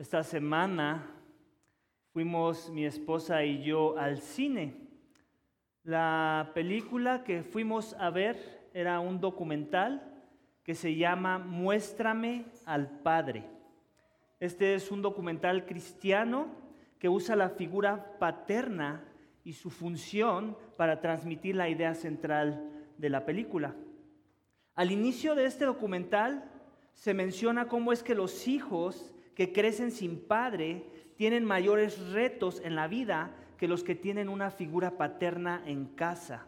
Esta semana fuimos mi esposa y yo al cine. La película que fuimos a ver era un documental que se llama Muéstrame al Padre. Este es un documental cristiano que usa la figura paterna y su función para transmitir la idea central de la película. Al inicio de este documental se menciona cómo es que los hijos que crecen sin padre tienen mayores retos en la vida que los que tienen una figura paterna en casa.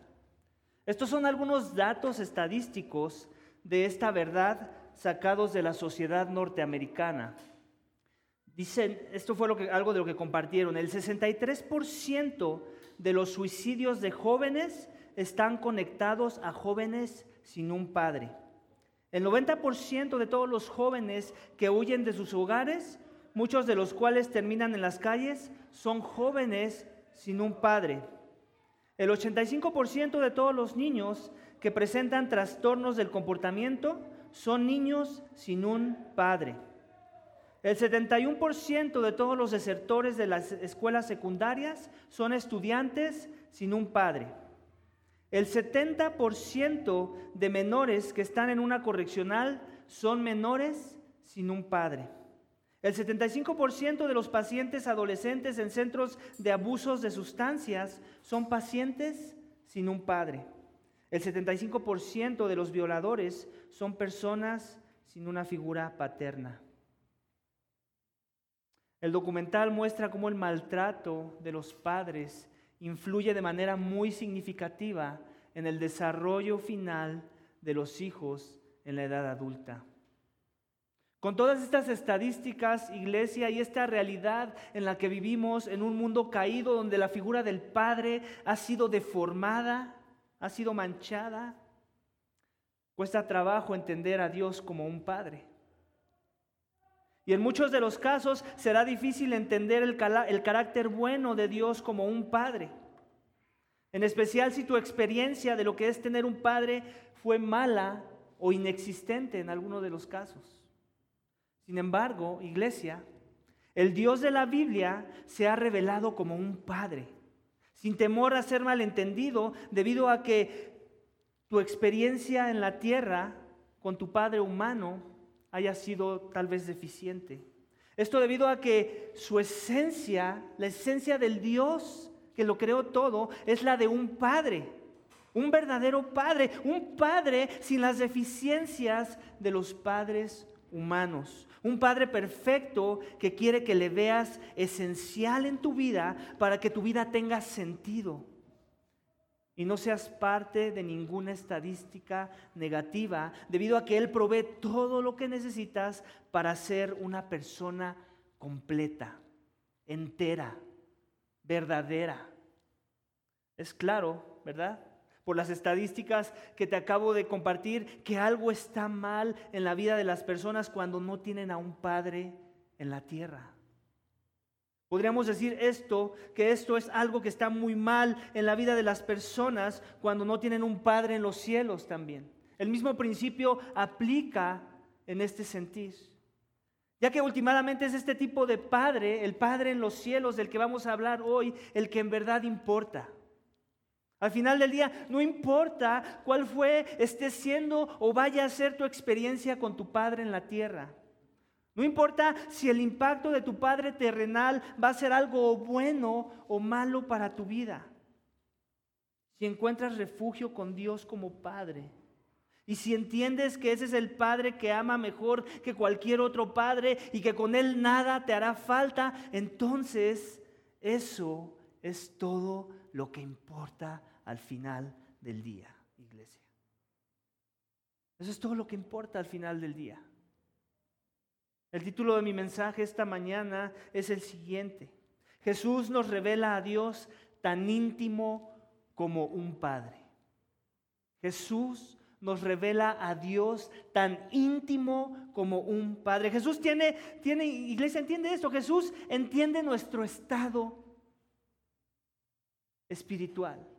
Estos son algunos datos estadísticos de esta verdad sacados de la sociedad norteamericana. Dicen, esto fue algo de lo que compartieron, el 63% de los suicidios de jóvenes están conectados a jóvenes sin un padre. El 90% de todos los jóvenes que huyen de sus hogares, muchos de los cuales terminan en las calles, son jóvenes sin un padre. El 85% de todos los niños que presentan trastornos del comportamiento son niños sin un padre. El 71% de todos los desertores de las escuelas secundarias son estudiantes sin un padre. El 70% de menores que están en una correccional son menores sin un padre. El 75% de los pacientes adolescentes en centros de abusos de sustancias son pacientes sin un padre. El 75% de los violadores son personas sin una figura paterna. El documental muestra cómo el maltrato de los padres influye de manera muy significativa en el desarrollo final de los hijos en la edad adulta. Con todas estas estadísticas, iglesia, y esta realidad en la que vivimos en un mundo caído donde la figura del Padre ha sido deformada, ha sido manchada, cuesta trabajo entender a Dios como un Padre. Y en muchos de los casos será difícil entender el, el carácter bueno de Dios como un Padre. En especial si tu experiencia de lo que es tener un padre fue mala o inexistente en alguno de los casos. Sin embargo, iglesia, el Dios de la Biblia se ha revelado como un padre, sin temor a ser malentendido, debido a que tu experiencia en la tierra con tu padre humano haya sido tal vez deficiente. Esto debido a que su esencia, la esencia del Dios que lo creó todo, es la de un padre, un verdadero padre, un padre sin las deficiencias de los padres humanos, un padre perfecto que quiere que le veas esencial en tu vida para que tu vida tenga sentido y no seas parte de ninguna estadística negativa, debido a que Él provee todo lo que necesitas para ser una persona completa, entera, verdadera. Es claro, ¿verdad? Por las estadísticas que te acabo de compartir, que algo está mal en la vida de las personas cuando no tienen a un Padre en la tierra. Podríamos decir esto, que esto es algo que está muy mal en la vida de las personas cuando no tienen un Padre en los cielos también. El mismo principio aplica en este sentido. Ya que últimamente es este tipo de Padre, el Padre en los cielos del que vamos a hablar hoy, el que en verdad importa. Al final del día, no importa cuál fue, esté siendo o vaya a ser tu experiencia con tu Padre en la tierra. No importa si el impacto de tu Padre terrenal va a ser algo bueno o malo para tu vida. Si encuentras refugio con Dios como Padre, y si entiendes que ese es el Padre que ama mejor que cualquier otro Padre y que con Él nada te hará falta, entonces eso es todo lo que importa al final del día, iglesia. Eso es todo lo que importa al final del día. El título de mi mensaje esta mañana es el siguiente. Jesús nos revela a Dios tan íntimo como un Padre. Jesús nos revela a Dios tan íntimo como un Padre. Jesús tiene, tiene, iglesia, entiende esto. Jesús entiende nuestro estado espiritual.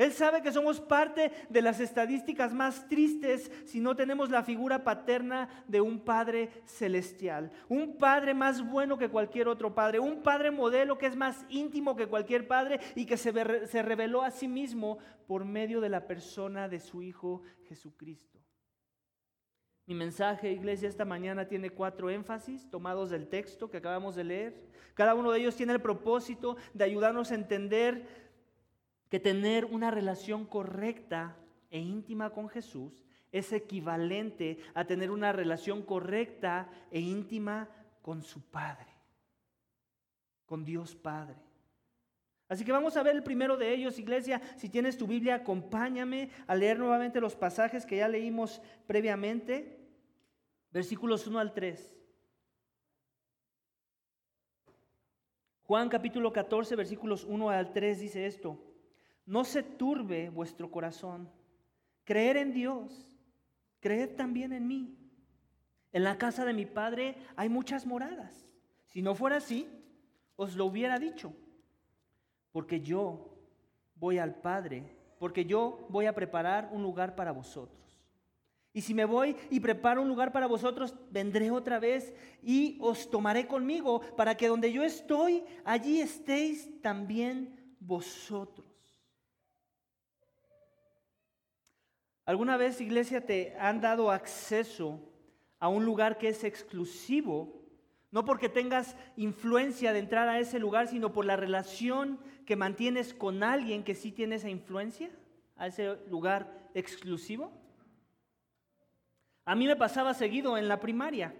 Él sabe que somos parte de las estadísticas más tristes si no tenemos la figura paterna de un Padre celestial. Un Padre más bueno que cualquier otro Padre. Un Padre modelo que es más íntimo que cualquier Padre y que se, se reveló a sí mismo por medio de la persona de su Hijo Jesucristo. Mi mensaje, iglesia, esta mañana tiene cuatro énfasis tomados del texto que acabamos de leer. Cada uno de ellos tiene el propósito de ayudarnos a entender que tener una relación correcta e íntima con Jesús es equivalente a tener una relación correcta e íntima con su Padre, con Dios Padre. Así que vamos a ver el primero de ellos, iglesia. Si tienes tu Biblia, acompáñame a leer nuevamente los pasajes que ya leímos previamente. Versículos 1 al 3. Juan capítulo 14, versículos 1 al 3 dice esto no se turbe vuestro corazón. Creer en Dios, creed también en mí. En la casa de mi Padre hay muchas moradas. Si no fuera así, os lo hubiera dicho. Porque yo voy al Padre, porque yo voy a preparar un lugar para vosotros. Y si me voy y preparo un lugar para vosotros, vendré otra vez y os tomaré conmigo, para que donde yo estoy, allí estéis también vosotros. ¿Alguna vez, iglesia, te han dado acceso a un lugar que es exclusivo? No porque tengas influencia de entrar a ese lugar, sino por la relación que mantienes con alguien que sí tiene esa influencia, a ese lugar exclusivo. A mí me pasaba seguido en la primaria.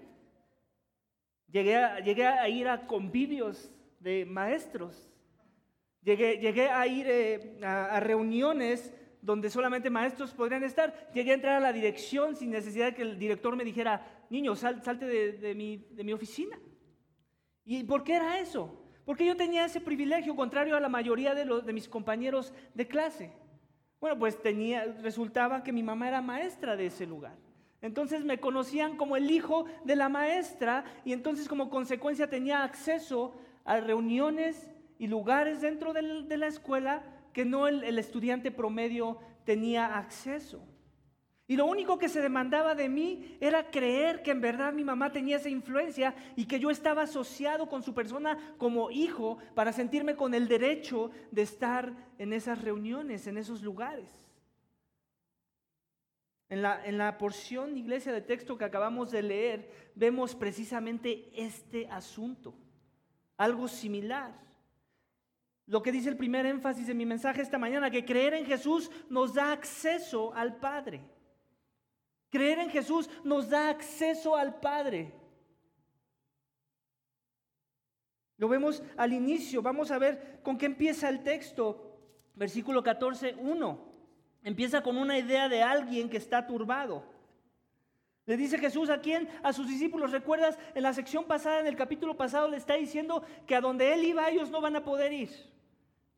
Llegué a, ir a convivios de maestros. Llegué, llegué a ir eh, a reuniones donde solamente maestros podrían estar. Llegué a entrar a la dirección sin necesidad de que el director me dijera, niño, salte de, mi, oficina. ¿Y por qué era eso? Porque yo tenía ese privilegio, contrario a la mayoría de, de mis compañeros de clase. Bueno, pues tenía, resultaba que mi mamá era maestra de ese lugar. Entonces me conocían como el hijo de la maestra y entonces como consecuencia tenía acceso a reuniones y lugares dentro de la escuela que no el, estudiante promedio tenía acceso. Y lo único que se demandaba de mí era creer que en verdad mi mamá tenía esa influencia y que yo estaba asociado con su persona como hijo para sentirme con el derecho de estar en esas reuniones, en esos lugares. En la, en la porción, iglesia, de texto que acabamos de leer, vemos precisamente este asunto, algo similar. Lo que dice el primer énfasis de mi mensaje esta mañana, que creer en Jesús nos da acceso al Padre. Creer en Jesús nos da acceso al Padre. Lo vemos al inicio. Vamos a ver con qué empieza el texto. Versículo 14, 1. Empieza con una idea de alguien que está turbado. Le dice Jesús a quién? A sus discípulos. ¿Recuerdas? En la sección pasada, en el capítulo pasado, le está diciendo que a donde Él iba ellos no van a poder ir.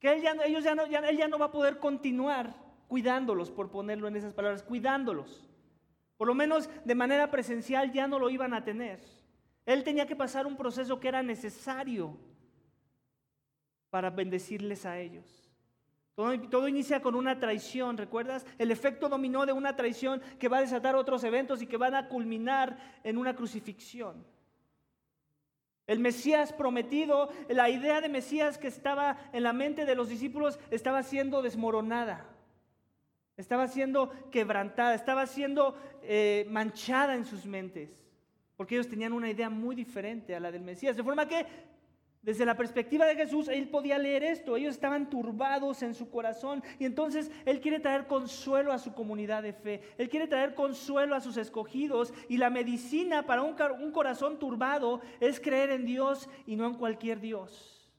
Que él ya, ellos ya no, él ya no va a poder continuar cuidándolos, por ponerlo en esas palabras, cuidándolos. Por lo menos de manera presencial ya no lo iban a tener. Él tenía que pasar un proceso que era necesario para bendecirles a ellos. Todo, inicia con una traición, ¿recuerdas? El efecto dominó de una traición que va a desatar otros eventos y que van a culminar en una crucifixión. El Mesías prometido, la idea de Mesías que estaba en la mente de los discípulos estaba siendo desmoronada, estaba siendo quebrantada, estaba siendo eh, manchada en sus mentes, porque ellos tenían una idea muy diferente a la del Mesías. De forma que desde la perspectiva de Jesús, él podía leer esto. Ellos estaban turbados en su corazón. Y entonces él quiere traer consuelo a su comunidad de fe. Él quiere traer consuelo a sus escogidos. Y la medicina para un, corazón turbado es creer en Dios y no en cualquier Dios,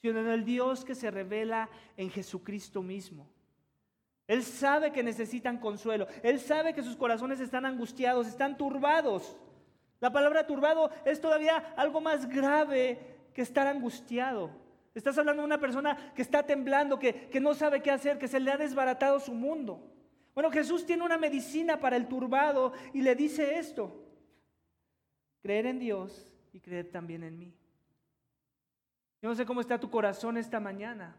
sino en el Dios que se revela en Jesucristo mismo. Él sabe que necesitan consuelo. Él sabe que sus corazones están angustiados, están turbados. La palabra turbado es todavía algo más grave que estar angustiado. Estás hablando de una persona que está temblando, que, que no sabe qué hacer, que se le ha desbaratado su mundo. Bueno, Jesús tiene una medicina para el turbado y le dice esto. Creer en Dios y creer también en mí. Yo no sé cómo está tu corazón esta mañana.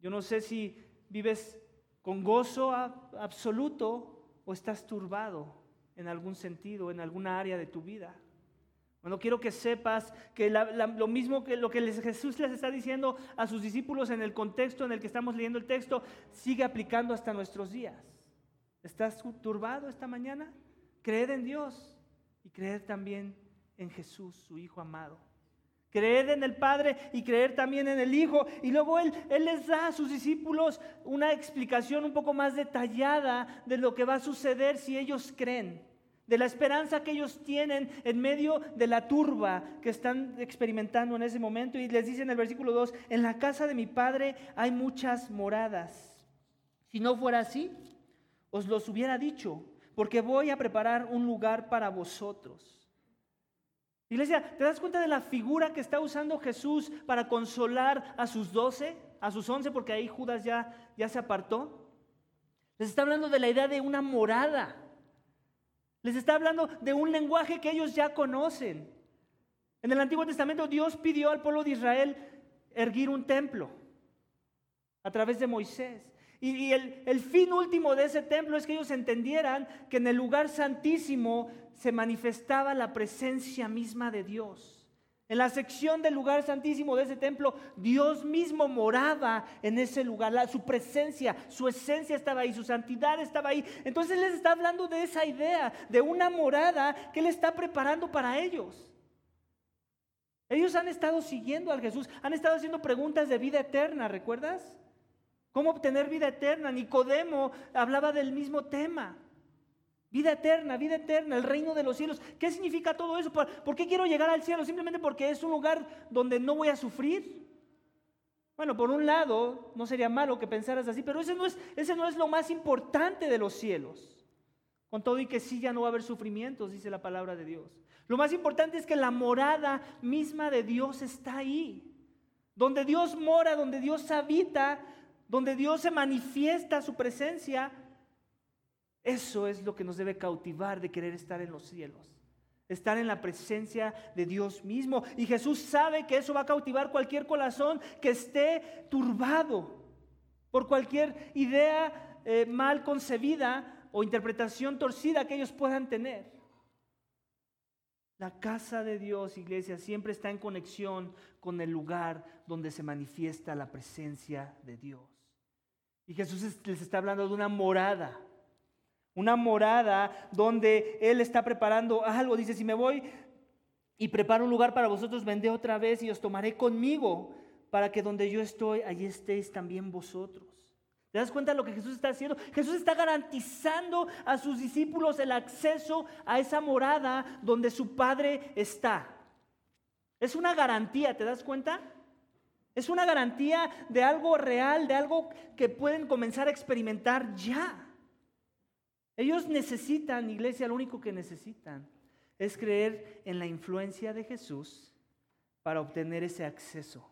Yo no sé si vives con gozo absoluto o estás turbado en algún sentido, en alguna área de tu vida. Bueno, quiero que sepas que lo mismo que lo que Jesús les está diciendo a sus discípulos en el contexto en el que estamos leyendo el texto, sigue aplicando hasta nuestros días. ¿Estás turbado esta mañana? Creed en Dios y creed también en Jesús, su Hijo amado. Creed en el Padre y creer también en el Hijo. Y luego él, él les da a sus discípulos una explicación un poco más detallada de lo que va a suceder si ellos creen de la esperanza que ellos tienen en medio de la turba que están experimentando en ese momento. Y les dice en el versículo 2, en la casa de mi padre hay muchas moradas. Si no fuera así, os los hubiera dicho, porque voy a preparar un lugar para vosotros. Iglesia, ¿te das cuenta de la figura que está usando Jesús para consolar a sus doce, a sus once, porque ahí Judas ya, ya se apartó? Les está hablando de la idea de una morada. Les está hablando de un lenguaje que ellos ya conocen. En el Antiguo Testamento Dios pidió al pueblo de Israel erguir un templo a través de Moisés. Y, el, fin último de ese templo es que ellos entendieran que en el lugar santísimo se manifestaba la presencia misma de Dios. En la sección del lugar santísimo de ese templo, Dios mismo moraba en ese lugar. su presencia, su esencia estaba ahí, su santidad estaba ahí. Entonces les está hablando de esa idea, de una morada que Él está preparando para ellos. Ellos han estado siguiendo al Jesús, han estado haciendo preguntas de vida eterna, ¿recuerdas? ¿Cómo obtener vida eterna? Nicodemo hablaba del mismo tema. Vida eterna, vida eterna, el reino de los cielos. ¿Qué significa todo eso? ¿Por, qué quiero llegar al cielo? Simplemente porque es un lugar donde no voy a sufrir. Bueno, por un lado, no sería malo que pensaras así, pero ese no es, ese no es lo más importante de los cielos. Con todo y que sí ya no va a haber sufrimientos, dice la palabra de Dios. Lo más importante es que la morada misma de Dios está ahí. Donde Dios mora, donde Dios habita, donde Dios se manifiesta su presencia, eso es lo que nos debe cautivar de querer estar en los cielos. Estar en la presencia de Dios mismo. Y Jesús sabe que eso va a cautivar cualquier corazón que esté turbado por cualquier idea eh, mal concebida o interpretación torcida que ellos puedan tener. La casa de Dios, iglesia, siempre está en conexión con el lugar donde se manifiesta la presencia de Dios. Y Jesús les está hablando de una morada una morada donde Él está preparando algo. Dice, si me voy y preparo un lugar para vosotros, vendré otra vez y os tomaré conmigo para que donde yo estoy, allí estéis también vosotros. ¿Te das cuenta de lo que Jesús está haciendo? Jesús está garantizando a sus discípulos el acceso a esa morada donde su Padre está. Es una garantía, ¿te das cuenta? Es una garantía de algo real, de algo que pueden comenzar a experimentar ya. Ellos necesitan, iglesia, lo único que necesitan es creer en la influencia de Jesús para obtener ese acceso.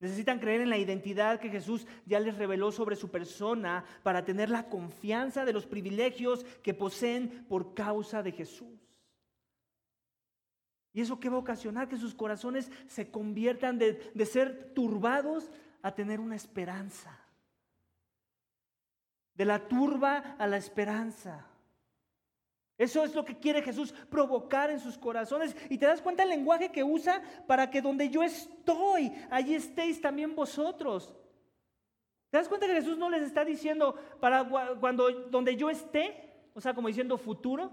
Necesitan creer en la identidad que Jesús ya les reveló sobre su persona para tener la confianza de los privilegios que poseen por causa de Jesús. ¿Y eso qué va a ocasionar? Que sus corazones se conviertan de, de ser turbados a tener una esperanza de la turba a la esperanza. Eso es lo que quiere Jesús provocar en sus corazones. Y te das cuenta el lenguaje que usa para que donde yo estoy, allí estéis también vosotros. ¿Te das cuenta que Jesús no les está diciendo para cuando donde yo esté? O sea, como diciendo futuro.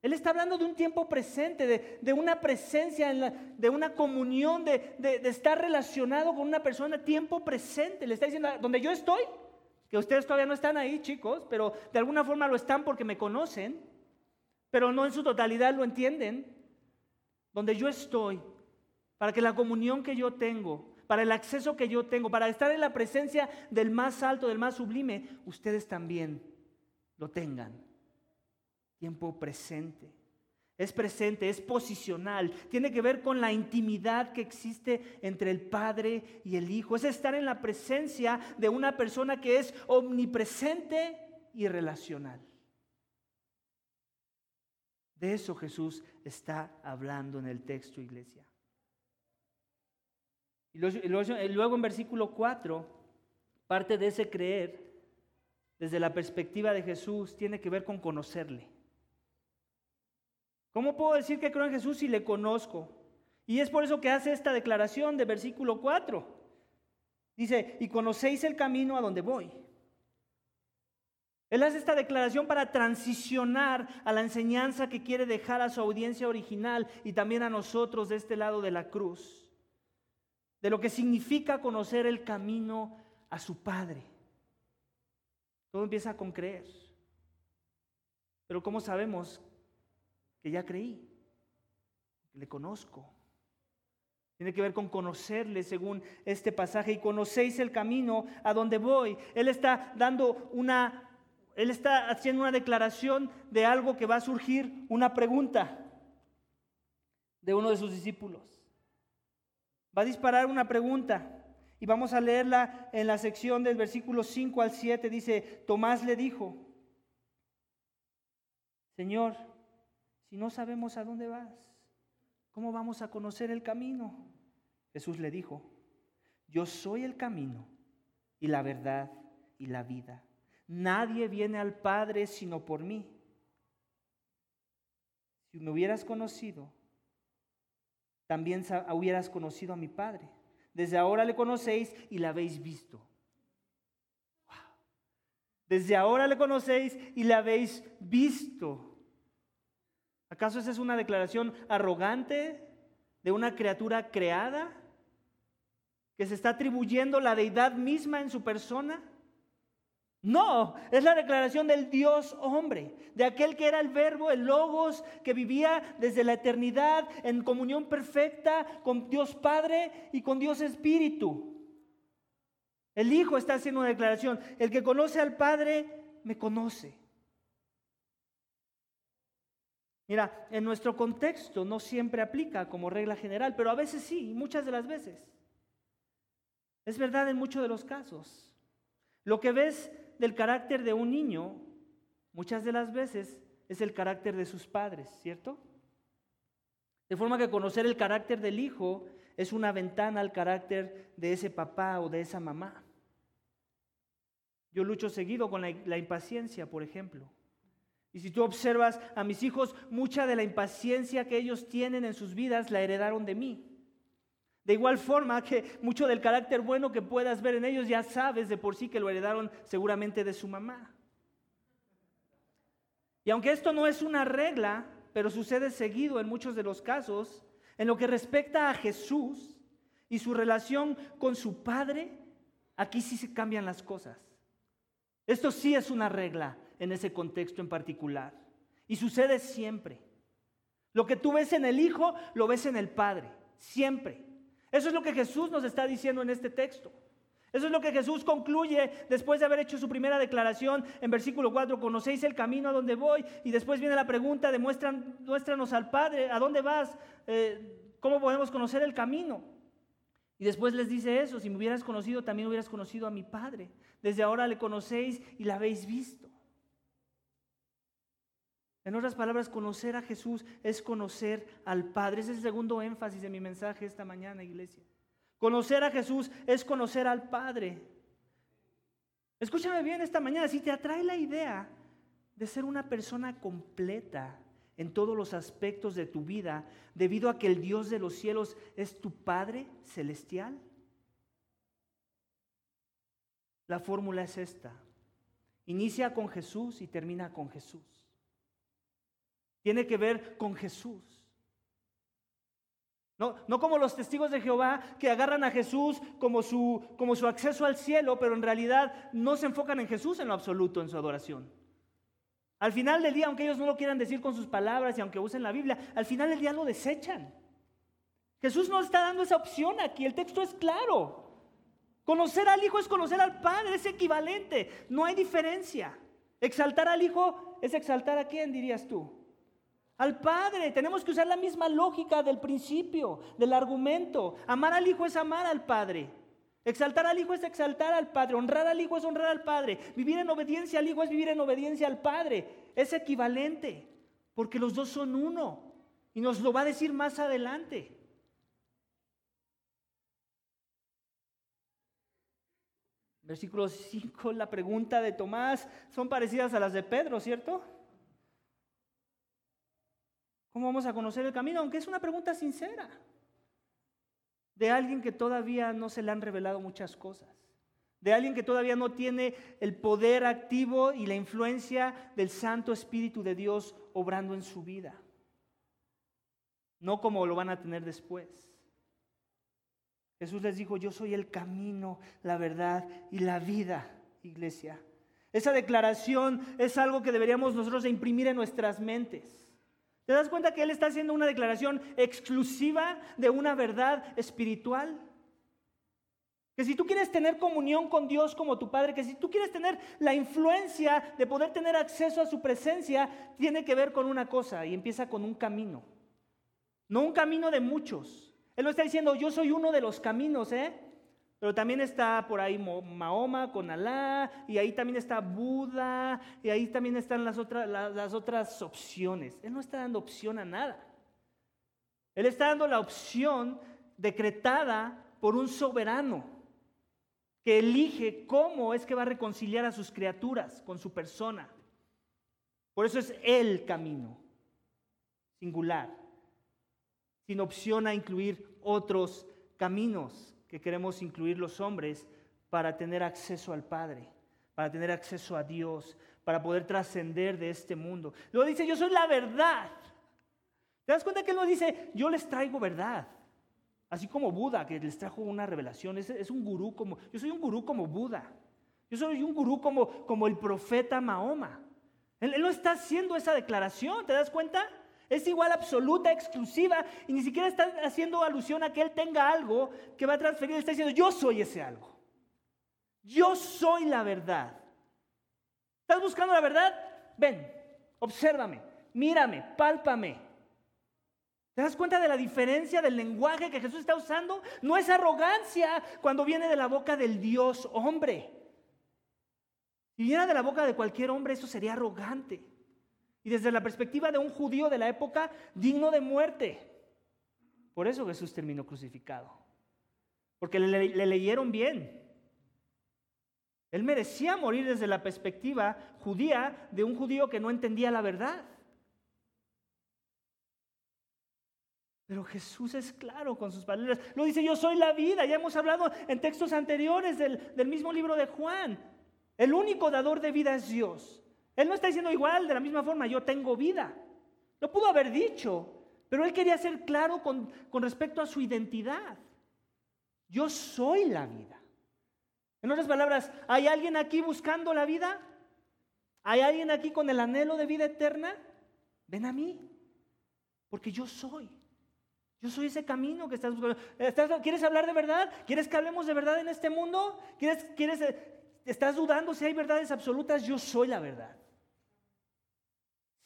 Él está hablando de un tiempo presente, de, una presencia, de una comunión, de, de estar relacionado con una persona, tiempo presente. Le está diciendo, donde yo estoy, que ustedes todavía no están ahí, chicos, pero de alguna forma lo están porque me conocen, pero no en su totalidad lo entienden. Donde yo estoy, para que la comunión que yo tengo, para el acceso que yo tengo, para estar en la presencia del más alto, del más sublime, ustedes también lo tengan. Tiempo presente es presente, es posicional, tiene que ver con la intimidad que existe entre el Padre y el Hijo. Es estar en la presencia de una persona que es omnipresente y relacional. De eso Jesús está hablando en el texto, iglesia. Y luego en versículo 4 Parte de ese creer, desde la perspectiva de Jesús, tiene que ver con conocerle. ¿Cómo puedo decir que creo en Jesús si le conozco? Y es por eso que hace esta declaración de versículo 4. Dice, y conocéis el camino a donde voy. Él hace esta declaración para transicionar a la enseñanza que quiere dejar a su audiencia original y también a nosotros de este lado de la cruz. De lo que significa conocer el camino a su Padre. Todo empieza con creer. Pero ¿cómo sabemos que ya creí? le conozco. Tiene que ver con conocerle según este pasaje y conocéis el camino a donde voy. Él está dando una él está haciendo una declaración de algo que va a surgir, una pregunta de uno de sus discípulos. Va a disparar una pregunta y vamos a leerla en la sección del versículo 5 al 7. Dice, Tomás le dijo, Señor, si no sabemos a dónde vas, ¿cómo vamos a conocer el camino? Jesús le dijo, yo soy el camino y la verdad y la vida. Nadie viene al Padre sino por mí. Si me hubieras conocido, también hubieras conocido a mi Padre. Desde ahora le conocéis y la habéis visto. Desde ahora le conocéis y la habéis visto. ¿Acaso esa es una declaración arrogante de una criatura creada que se está atribuyendo la deidad misma en su persona? No, es la declaración del Dios hombre, de aquel que era el verbo, el logos, que vivía desde la eternidad en comunión perfecta con Dios Padre y con Dios Espíritu. El Hijo está haciendo una declaración, el que conoce al Padre, me conoce. Mira, en nuestro contexto no siempre aplica como regla general, pero a veces sí, muchas de las veces. Es verdad en muchos de los casos. Lo que ves del carácter de un niño, muchas de las veces, es el carácter de sus padres, ¿cierto? De forma que conocer el carácter del hijo es una ventana al carácter de ese papá o de esa mamá. Yo lucho seguido con la, la, impaciencia, por ejemplo. Y si tú observas a mis hijos, mucha de la impaciencia que ellos tienen en sus vidas la heredaron de mí. De igual forma que mucho del carácter bueno que puedas ver en ellos ya sabes de por sí que lo heredaron seguramente de su mamá. Y aunque esto no es una regla, pero sucede seguido en muchos de los casos, en lo que respecta a Jesús y su relación con su Padre, aquí sí se cambian las cosas. Esto sí es una regla en ese contexto en particular. Y sucede siempre. Lo que tú ves en el Hijo, lo ves en el Padre. Siempre. Eso es lo que Jesús nos está diciendo en este texto. Eso es lo que Jesús concluye después de haber hecho su primera declaración en versículo 4, conocéis el camino a donde voy y después viene la pregunta, demuéstranos al Padre, ¿a dónde vas? Eh, ¿Cómo podemos conocer el camino? Y después les dice eso, si me hubieras conocido, también hubieras conocido a mi Padre. Desde ahora le conocéis y la habéis visto. En otras palabras, conocer a Jesús es conocer al Padre. Ese es el segundo énfasis de mi mensaje esta mañana, iglesia. Conocer a Jesús es conocer al Padre. Escúchame bien esta mañana, si te atrae la idea de ser una persona completa en todos los aspectos de tu vida, debido a que el Dios de los cielos es tu Padre celestial, la fórmula es esta. Inicia con Jesús y termina con Jesús. Tiene que ver con Jesús. No, no, como los testigos de Jehová que agarran a Jesús como su, como su acceso al cielo, pero en realidad no se enfocan en Jesús en lo absoluto en su adoración. Al final del día, aunque ellos no lo quieran decir con sus palabras y aunque usen la Biblia, al final del día lo desechan. Jesús no está dando esa opción aquí, el texto es claro. Conocer al Hijo es conocer al Padre, es equivalente, no hay diferencia. Exaltar al Hijo es exaltar a quién, dirías tú al Padre. Tenemos que usar la misma lógica del principio, del argumento. Amar al Hijo es amar al Padre. Exaltar al Hijo es exaltar al Padre. Honrar al Hijo es honrar al Padre. Vivir en obediencia al Hijo es vivir en obediencia al Padre. Es equivalente, porque los dos son uno. Y nos lo va a decir más adelante. Versículo 5, la pregunta de Tomás son parecidas a las de Pedro, ¿cierto? ¿Cómo vamos a conocer el camino? Aunque es una pregunta sincera de alguien que todavía no se le han revelado muchas cosas, de alguien que todavía no tiene el poder activo y la influencia del Santo Espíritu de Dios obrando en su vida, no como lo van a tener después. Jesús les dijo, yo soy el camino, la verdad y la vida, iglesia. Esa declaración es algo que deberíamos nosotros imprimir en nuestras mentes. ¿Te das cuenta que Él está haciendo una declaración exclusiva de una verdad espiritual? Que si tú quieres tener comunión con Dios como tu Padre, que si tú quieres tener la influencia de poder tener acceso a su presencia, tiene que ver con una cosa y empieza con un camino. No un camino de muchos. Él no está diciendo, yo soy uno de los caminos, ¿eh? Pero también está por ahí Mahoma con Alá, y ahí también está Buda, y ahí también están las otras, las, otras opciones. Él no está dando opción a nada. Él está dando la opción decretada por un soberano que elige cómo es que va a reconciliar a sus criaturas con su persona. Por eso es el camino, singular, sin opción a incluir otros caminos que queremos incluir los hombres para tener acceso al Padre, para tener acceso a Dios, para poder trascender de este mundo. Luego dice, yo soy la verdad. ¿Te das cuenta que él no dice, yo les traigo verdad? Así como Buda, que les trajo una revelación, es, un gurú como, yo soy un gurú como Buda. Yo soy un gurú como, como el profeta Mahoma. Él no está haciendo esa declaración, ¿te das cuenta? Es igual absoluta, exclusiva, y ni siquiera está haciendo alusión a que Él tenga algo que va a transferir. está diciendo, yo soy ese algo. Yo soy la verdad. ¿Estás buscando la verdad? Ven, obsérvame, mírame, pálpame. ¿Te das cuenta de la diferencia del lenguaje que Jesús está usando? No es arrogancia cuando viene de la boca del Dios hombre. Si viene de la boca de cualquier hombre, eso sería arrogante. Y desde la perspectiva de un judío de la época, digno de muerte. Por eso Jesús terminó crucificado. Porque le, leyeron bien. Él merecía morir desde la perspectiva judía de un judío que no entendía la verdad. Pero Jesús es claro con sus palabras. Lo dice, yo soy la vida. Ya hemos hablado en textos anteriores del, del mismo libro de Juan. El único dador de vida es Dios. Él no está diciendo igual, de la misma forma, yo tengo vida. Lo pudo haber dicho, pero él quería ser claro con, con respecto a su identidad. Yo soy la vida. En otras palabras, ¿hay alguien aquí buscando la vida? ¿Hay alguien aquí con el anhelo de vida eterna? Ven a mí, porque yo soy. Yo soy ese camino que estás buscando. ¿Quieres hablar de verdad? ¿Quieres que hablemos de verdad en este mundo? ¿Quieres, quieres, ¿Estás dudando si hay verdades absolutas? Yo soy la verdad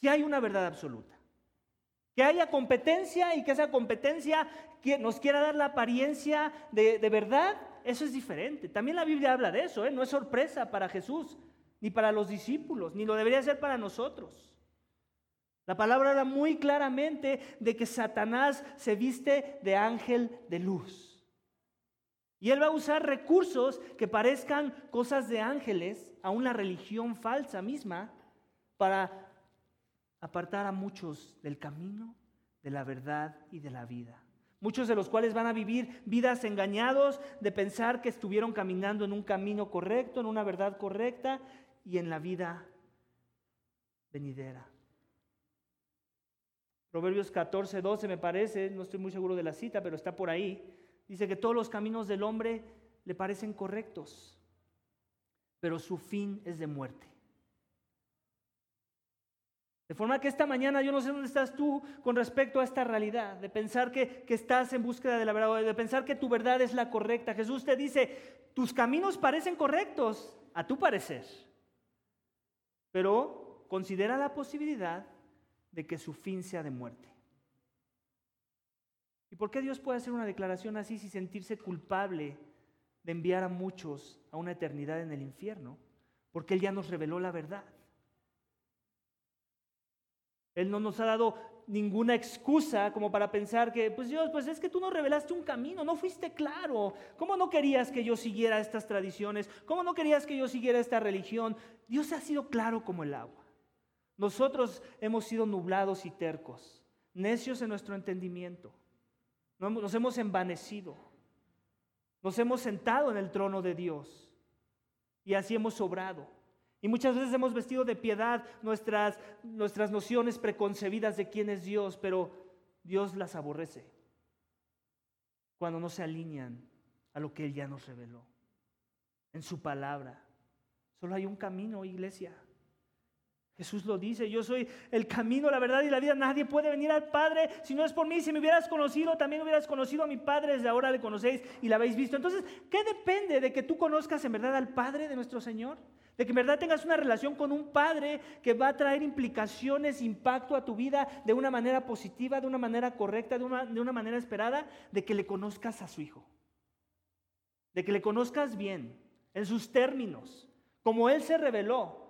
que hay una verdad absoluta. Que haya competencia y que esa competencia nos quiera dar la apariencia de, verdad, eso es diferente. También la Biblia habla de eso, ¿eh? no es sorpresa para Jesús, ni para los discípulos, ni lo debería ser para nosotros. La palabra habla muy claramente de que Satanás se viste de ángel de luz. Y él va a usar recursos que parezcan cosas de ángeles, a una religión falsa misma, para apartar a muchos del camino, de la verdad y de la vida. Muchos de los cuales van a vivir vidas engañados de pensar que estuvieron caminando en un camino correcto, en una verdad correcta y en la vida venidera. Proverbios 14, 12 me parece, no estoy muy seguro de la cita, pero está por ahí. Dice que todos los caminos del hombre le parecen correctos, pero su fin es de muerte. De forma que esta mañana yo no sé dónde estás tú con respecto a esta realidad, de pensar que, estás en búsqueda de la verdad, de pensar que tu verdad es la correcta. Jesús te dice, tus caminos parecen correctos, a tu parecer, pero considera la posibilidad de que su fin sea de muerte. ¿Y por qué Dios puede hacer una declaración así sin sentirse culpable de enviar a muchos a una eternidad en el infierno? Porque Él ya nos reveló la verdad. Él no nos ha dado ninguna excusa como para pensar que, pues Dios, pues es que tú no revelaste un camino, no fuiste claro. ¿Cómo no querías que yo siguiera estas tradiciones? ¿Cómo no querías que yo siguiera esta religión? Dios ha sido claro como el agua. Nosotros hemos sido nublados y tercos, necios en nuestro entendimiento. Nos hemos envanecido. Nos hemos sentado en el trono de Dios y así hemos sobrado. Y muchas veces hemos vestido de piedad nuestras, nuestras nociones preconcebidas de quién es Dios, pero Dios las aborrece cuando no se alinean a lo que Él ya nos reveló en su palabra. Solo hay un camino, iglesia. Jesús lo dice, yo soy el camino, la verdad y la vida. Nadie puede venir al Padre si no es por mí. Si me hubieras conocido, también hubieras conocido a mi Padre. Desde ahora le conocéis y la habéis visto. Entonces, ¿qué depende de que tú conozcas en verdad al Padre de nuestro Señor? De que en verdad tengas una relación con un Padre que va a traer implicaciones, impacto a tu vida de una manera positiva, de una manera correcta, de una, de una manera esperada, de que le conozcas a su Hijo. De que le conozcas bien, en sus términos, como Él se reveló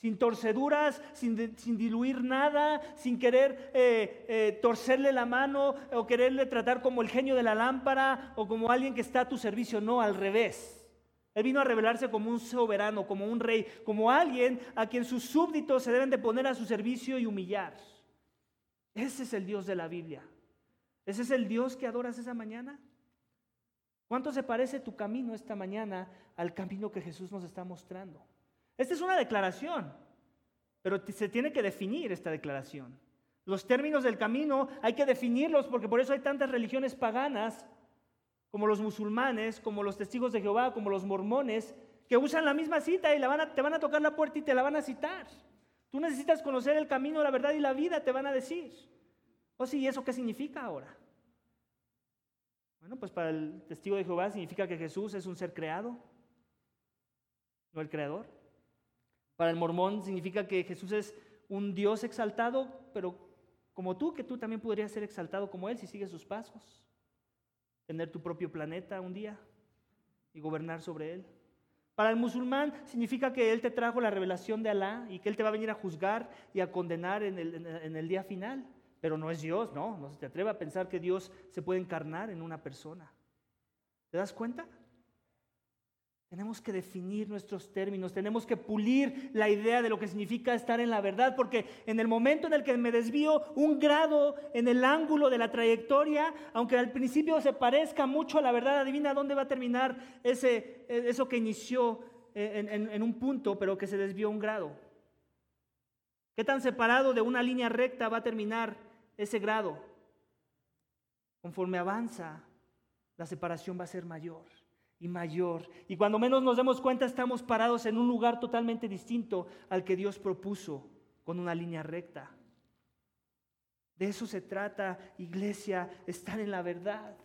sin torceduras, sin, diluir nada, sin querer eh, eh, torcerle la mano o quererle tratar como el genio de la lámpara o como alguien que está a tu servicio. No, al revés. Él vino a revelarse como un soberano, como un rey, como alguien a quien sus súbditos se deben de poner a su servicio y humillar. Ese es el Dios de la Biblia. Ese es el Dios que adoras esa mañana. ¿Cuánto se parece tu camino esta mañana al camino que Jesús nos está mostrando? Esta es una declaración, pero se tiene que definir esta declaración. Los términos del camino hay que definirlos porque por eso hay tantas religiones paganas como los musulmanes, como los testigos de Jehová, como los mormones, que usan la misma cita y te van a tocar la puerta y te la van a citar. Tú necesitas conocer el camino, la verdad y la vida, te van a decir. O oh, sí, ¿y eso qué significa ahora? Bueno, pues para el testigo de Jehová significa que Jesús es un ser creado, no el creador. Para el mormón significa que Jesús es un Dios exaltado, pero como tú, que tú también podrías ser exaltado como Él si sigues sus pasos. Tener tu propio planeta un día y gobernar sobre él. Para el musulmán significa que Él te trajo la revelación de Alá y que Él te va a venir a juzgar y a condenar en el, día final. Pero no es Dios, no, no se te atreve a pensar que Dios se puede encarnar en una persona. ¿Te das cuenta? Tenemos que definir nuestros términos, tenemos que pulir la idea de lo que significa estar en la verdad, porque en el momento en el que me desvío un grado en el ángulo de la trayectoria, aunque al principio se parezca mucho a la verdad, adivina dónde va a terminar ese, eso que inició en, en un punto, pero que se desvió un grado. ¿Qué tan separado de una línea recta va a terminar ese grado? Conforme avanza, la separación va a ser mayor y mayor. Y cuando menos nos demos cuenta estamos parados en un lugar totalmente distinto al que Dios propuso, con una línea recta. De eso se trata, iglesia, estar en la verdad.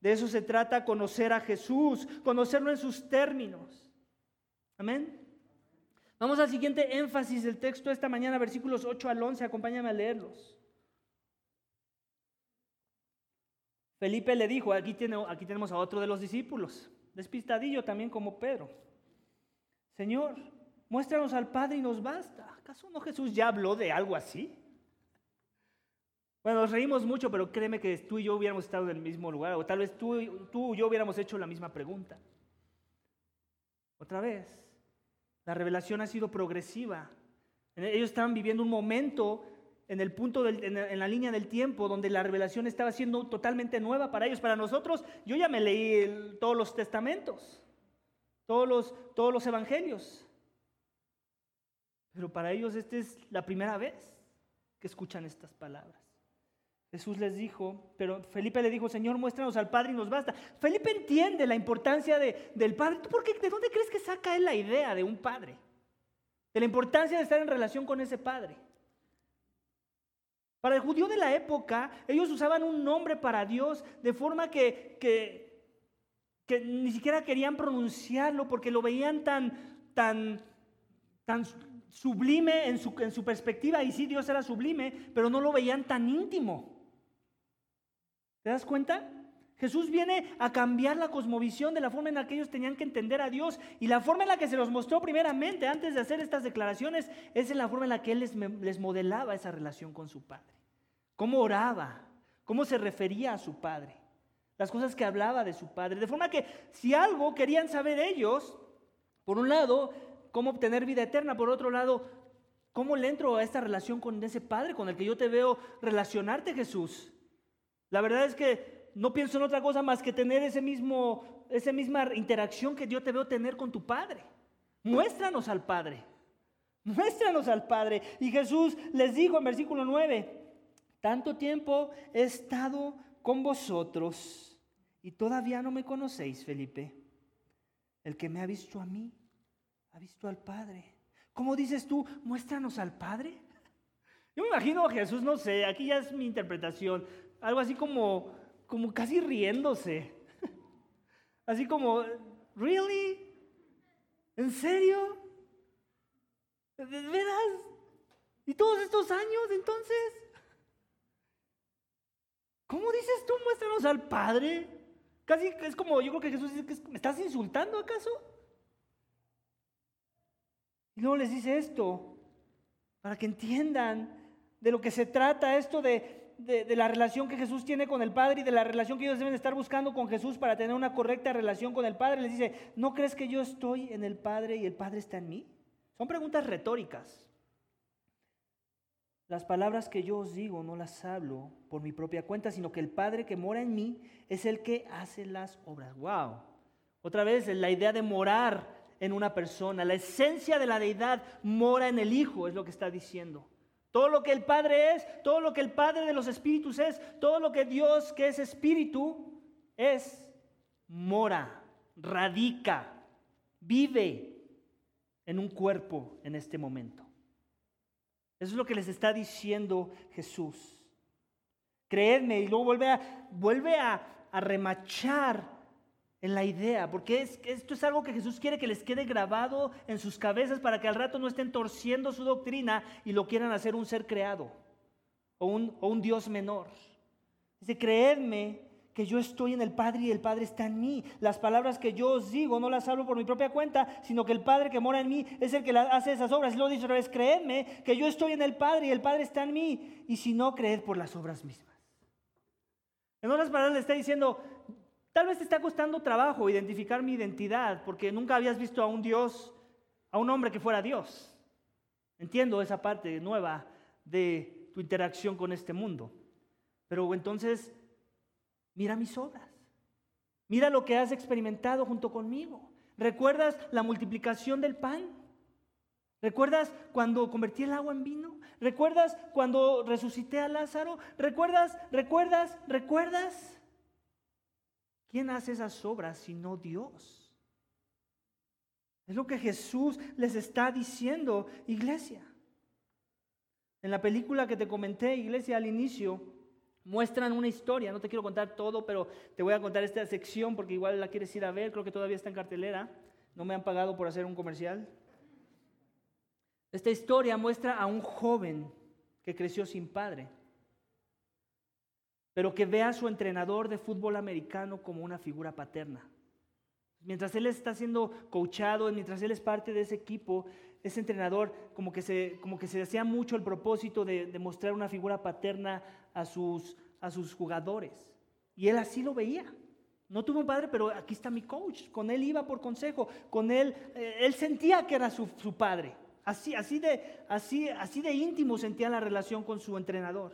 De eso se trata conocer a Jesús, conocerlo en sus términos. Amén. Vamos al siguiente énfasis del texto esta mañana, versículos 8 al 11. Acompáñame a leerlos. Felipe le dijo, aquí, aquí tenemos a otro de los discípulos despistadillo también como Pedro. Señor, muéstranos al Padre y nos basta. ¿Acaso no Jesús ya habló de algo así? Bueno, nos reímos mucho, pero créeme que tú y yo hubiéramos estado en el mismo lugar, o tal vez tú, tú y yo hubiéramos hecho la misma pregunta. Otra vez, la revelación ha sido progresiva. Ellos estaban viviendo un momento en el punto, en, la línea del tiempo, donde la revelación estaba siendo totalmente nueva para ellos. Para nosotros, yo ya me leí todos los testamentos, todos los, evangelios. Pero para ellos esta es la primera vez que escuchan estas palabras. Jesús les dijo, pero Felipe le dijo, Señor, muéstranos al Padre y nos basta. Felipe entiende la importancia de, del Padre. por qué, ¿De dónde crees que saca él la idea de un Padre? De la importancia de estar en relación con ese Padre. Para el judío de la época, ellos usaban un nombre para Dios de forma que, que, ni siquiera querían pronunciarlo porque lo veían tan, tan, tan sublime en su, en su perspectiva. Y sí, Dios era sublime, pero no lo veían tan íntimo. ¿Te das cuenta? Jesús viene a cambiar la cosmovisión de la forma en la que ellos tenían que entender a Dios. Y la forma en la que se los mostró primeramente antes de hacer estas declaraciones es en la forma en la que Él les, modelaba esa relación con su Padre cómo oraba, cómo se refería a su padre, las cosas que hablaba de su padre. De forma que si algo querían saber ellos, por un lado, cómo obtener vida eterna, por otro lado, cómo le entro a esta relación con ese padre con el que yo te veo relacionarte, Jesús. La verdad es que no pienso en otra cosa más que tener ese mismo, esa misma interacción que yo te veo tener con tu padre. Muéstranos al Padre. Muéstranos al Padre. Y Jesús les dijo en versículo 9, tanto tiempo he estado con vosotros y todavía no me conocéis, Felipe. El que me ha visto a mí, ha visto al Padre. ¿Cómo dices tú? Muéstranos al Padre. Yo me imagino a Jesús, no sé, aquí ya es mi interpretación, algo así como, como casi riéndose. Así como, ¿really? ¿En serio? ¿De veras? ¿Y todos estos años entonces? ¿Cómo dices tú, muéstranos al Padre? Casi es como, yo creo que Jesús dice, ¿me estás insultando acaso? Y luego les dice esto, para que entiendan de lo que se trata esto de, de, la relación que Jesús tiene con el Padre y de la relación que ellos deben estar buscando con Jesús para tener una correcta relación con el Padre. Les dice, ¿no crees que yo estoy en el Padre y el Padre está en mí? Son preguntas retóricas. Las palabras que yo os digo no las hablo por mi propia cuenta, sino que el Padre que mora en mí es el que hace las obras. ¡Wow! Otra vez, la idea de morar en una persona, la esencia de la deidad mora en el Hijo, es lo que está diciendo. Todo lo que el Padre es, todo lo que el Padre de los Espíritus es, todo lo que Dios que es Espíritu es, mora, radica, vive en un cuerpo en este momento. Eso es lo que les está diciendo Jesús. Creedme y luego vuelve a, vuelve a, a remachar en la idea, porque es, esto es algo que Jesús quiere que les quede grabado en sus cabezas para que al rato no estén torciendo su doctrina y lo quieran hacer un ser creado o un, Dios menor. Dice, creedme que yo estoy en el Padre y el Padre está en mí. Las palabras que yo os digo no las hablo por mi propia cuenta, sino que el Padre que mora en mí es el que hace esas obras. Y luego dice otra vez, creedme que yo estoy en el Padre y el Padre está en mí. Y si no, creed por las obras mismas. En otras palabras le está diciendo, Tal vez te está costando trabajo identificar mi identidad porque nunca habías visto a un Dios, a un hombre que fuera Dios. Entiendo esa parte nueva de tu interacción con este mundo. Pero entonces, mira mis obras. Mira lo que has experimentado junto conmigo. ¿Recuerdas la multiplicación del pan? ¿Recuerdas cuando convertí el agua en vino? ¿Recuerdas cuando resucité a Lázaro? ¿Recuerdas? ¿Recuerdas? ¿Recuerdas? ¿Quién hace esas obras sino Dios? Es lo que Jesús les está diciendo, iglesia. En la película que te comenté, iglesia, al inicio, muestran una historia. No te quiero contar todo, pero te voy a contar esta sección porque igual la quieres ir a ver. Creo que todavía está en cartelera. No me han pagado por hacer un comercial. Esta historia muestra a un joven que creció sin padre pero que vea a su entrenador de fútbol americano como una figura paterna. Mientras él está siendo coachado, mientras él es parte de ese equipo, ese entrenador como que se, como que se hacía mucho el propósito de, de mostrar una figura paterna a sus, a sus jugadores. Y él así lo veía. No tuvo un padre, pero aquí está mi coach. Con él iba por consejo. Con él, eh, él sentía que era su, su padre. Así, así, de, así, así de íntimo sentía la relación con su entrenador.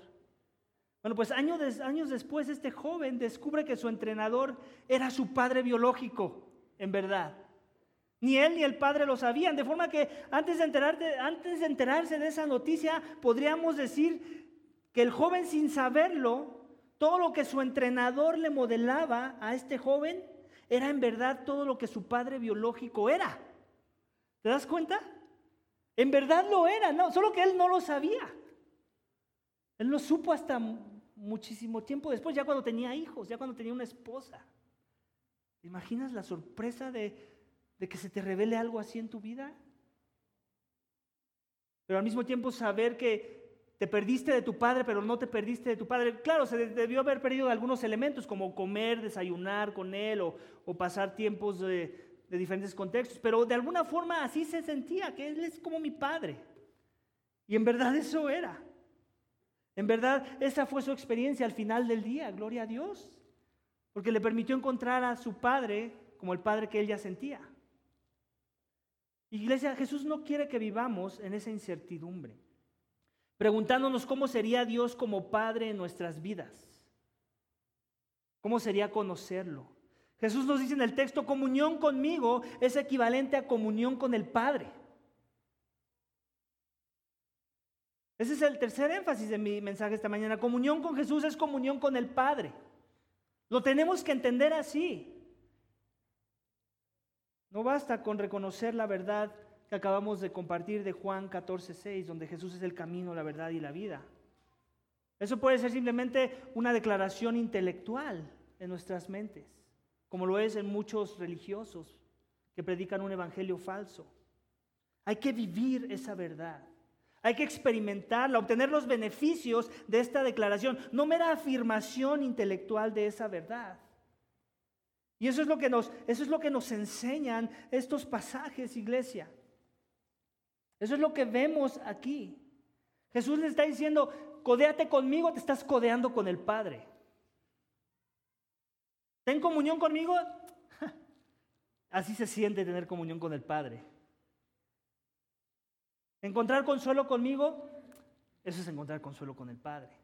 Bueno, pues años, años después este joven descubre que su entrenador era su padre biológico, en verdad. Ni él ni el padre lo sabían, de forma que antes de, antes de enterarse de esa noticia, podríamos decir que el joven sin saberlo, todo lo que su entrenador le modelaba a este joven, era en verdad todo lo que su padre biológico era. ¿Te das cuenta? En verdad lo era, no, solo que él no lo sabía. Él lo supo hasta muchísimo tiempo después, ya cuando tenía hijos, ya cuando tenía una esposa. ¿Te imaginas la sorpresa de, de que se te revele algo así en tu vida? Pero al mismo tiempo saber que te perdiste de tu padre, pero no te perdiste de tu padre. Claro, se debió haber perdido algunos elementos, como comer, desayunar con él o, pasar tiempos de, de, diferentes contextos, pero de alguna forma así se sentía, que él es como mi padre. Y en verdad eso era. En verdad, esa fue su experiencia al final del día, gloria a Dios, porque le permitió encontrar a su padre como el padre que él ya sentía. Iglesia, Jesús no quiere que vivamos en esa incertidumbre, preguntándonos cómo sería Dios como Padre en nuestras vidas. ¿Cómo sería conocerlo? Jesús nos dice en el texto, comunión conmigo es equivalente a comunión con el Padre. Ese es el tercer énfasis de mi mensaje esta mañana. Comunión con Jesús es comunión con el Padre. Lo tenemos que entender así. No basta con reconocer la verdad que acabamos de compartir de Juan 14, 6, donde Jesús es el camino, la verdad y la vida. Eso puede ser simplemente una declaración intelectual en nuestras mentes, como lo es en muchos religiosos que predican un evangelio falso. Hay que vivir esa verdad. Hay que experimentarla, obtener los beneficios de esta declaración, no mera afirmación intelectual de esa verdad. Y eso es lo que nos, eso es lo que nos enseñan estos pasajes, iglesia. Eso es lo que vemos aquí. Jesús le está diciendo, codéate conmigo, te estás codeando con el Padre. Ten comunión conmigo. Así se siente tener comunión con el Padre. Encontrar consuelo conmigo, eso es encontrar consuelo con el Padre.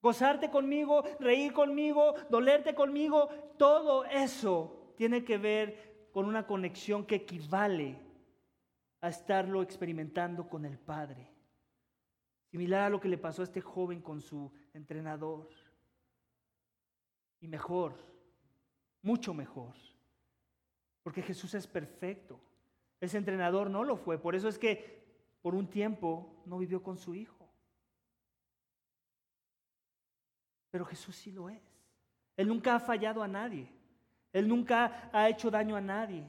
Gozarte conmigo, reír conmigo, dolerte conmigo, todo eso tiene que ver con una conexión que equivale a estarlo experimentando con el Padre. Similar a lo que le pasó a este joven con su entrenador. Y mejor, mucho mejor. Porque Jesús es perfecto. Ese entrenador no lo fue. Por eso es que por un tiempo no vivió con su hijo. Pero Jesús sí lo es. Él nunca ha fallado a nadie. Él nunca ha hecho daño a nadie.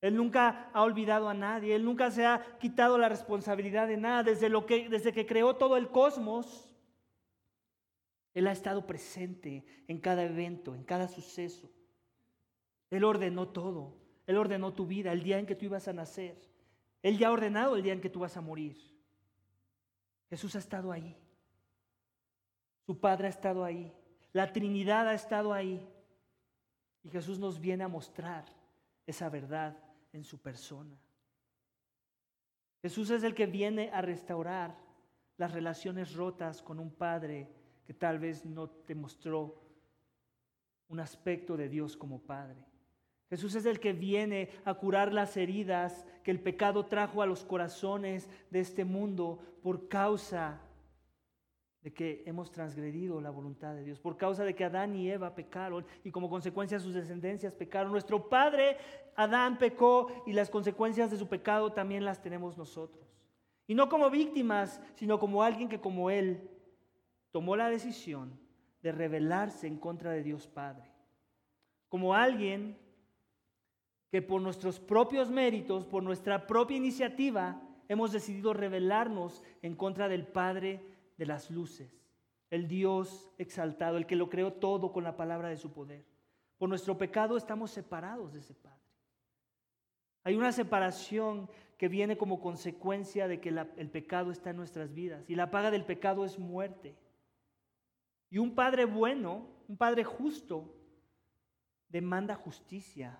Él nunca ha olvidado a nadie. Él nunca se ha quitado la responsabilidad de nada. Desde, lo que, desde que creó todo el cosmos, Él ha estado presente en cada evento, en cada suceso. Él ordenó todo. Él ordenó tu vida, el día en que tú ibas a nacer. Él ya ha ordenado el día en que tú vas a morir. Jesús ha estado ahí. Su Padre ha estado ahí. La Trinidad ha estado ahí. Y Jesús nos viene a mostrar esa verdad en su persona. Jesús es el que viene a restaurar las relaciones rotas con un Padre que tal vez no te mostró un aspecto de Dios como Padre. Jesús es el que viene a curar las heridas que el pecado trajo a los corazones de este mundo por causa de que hemos transgredido la voluntad de Dios, por causa de que Adán y Eva pecaron y como consecuencia sus descendencias pecaron. Nuestro padre Adán pecó y las consecuencias de su pecado también las tenemos nosotros. Y no como víctimas, sino como alguien que como él tomó la decisión de rebelarse en contra de Dios Padre. Como alguien que por nuestros propios méritos, por nuestra propia iniciativa, hemos decidido rebelarnos en contra del Padre de las luces, el Dios exaltado, el que lo creó todo con la palabra de su poder. Por nuestro pecado estamos separados de ese Padre. Hay una separación que viene como consecuencia de que el pecado está en nuestras vidas y la paga del pecado es muerte. Y un Padre bueno, un Padre justo, demanda justicia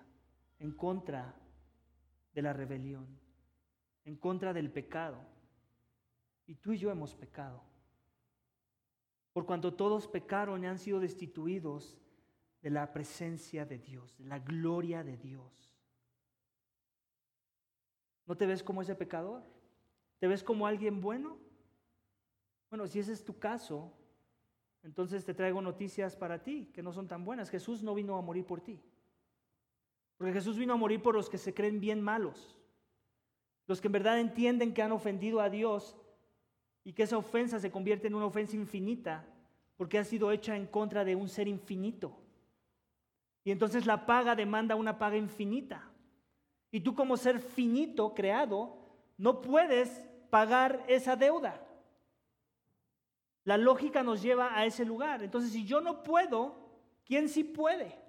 en contra de la rebelión, en contra del pecado. Y tú y yo hemos pecado por cuanto todos pecaron y han sido destituidos de la presencia de Dios, de la gloria de Dios. ¿No te ves como ese pecador? ¿Te ves como alguien bueno? Bueno, si ese es tu caso, entonces te traigo noticias para ti que no son tan buenas. Jesús no vino a morir por ti. Porque Jesús vino a morir por los que se creen bien malos. Los que en verdad entienden que han ofendido a Dios y que esa ofensa se convierte en una ofensa infinita porque ha sido hecha en contra de un ser infinito. Y entonces la paga demanda una paga infinita. Y tú como ser finito creado no puedes pagar esa deuda. La lógica nos lleva a ese lugar. Entonces si yo no puedo, ¿quién sí puede?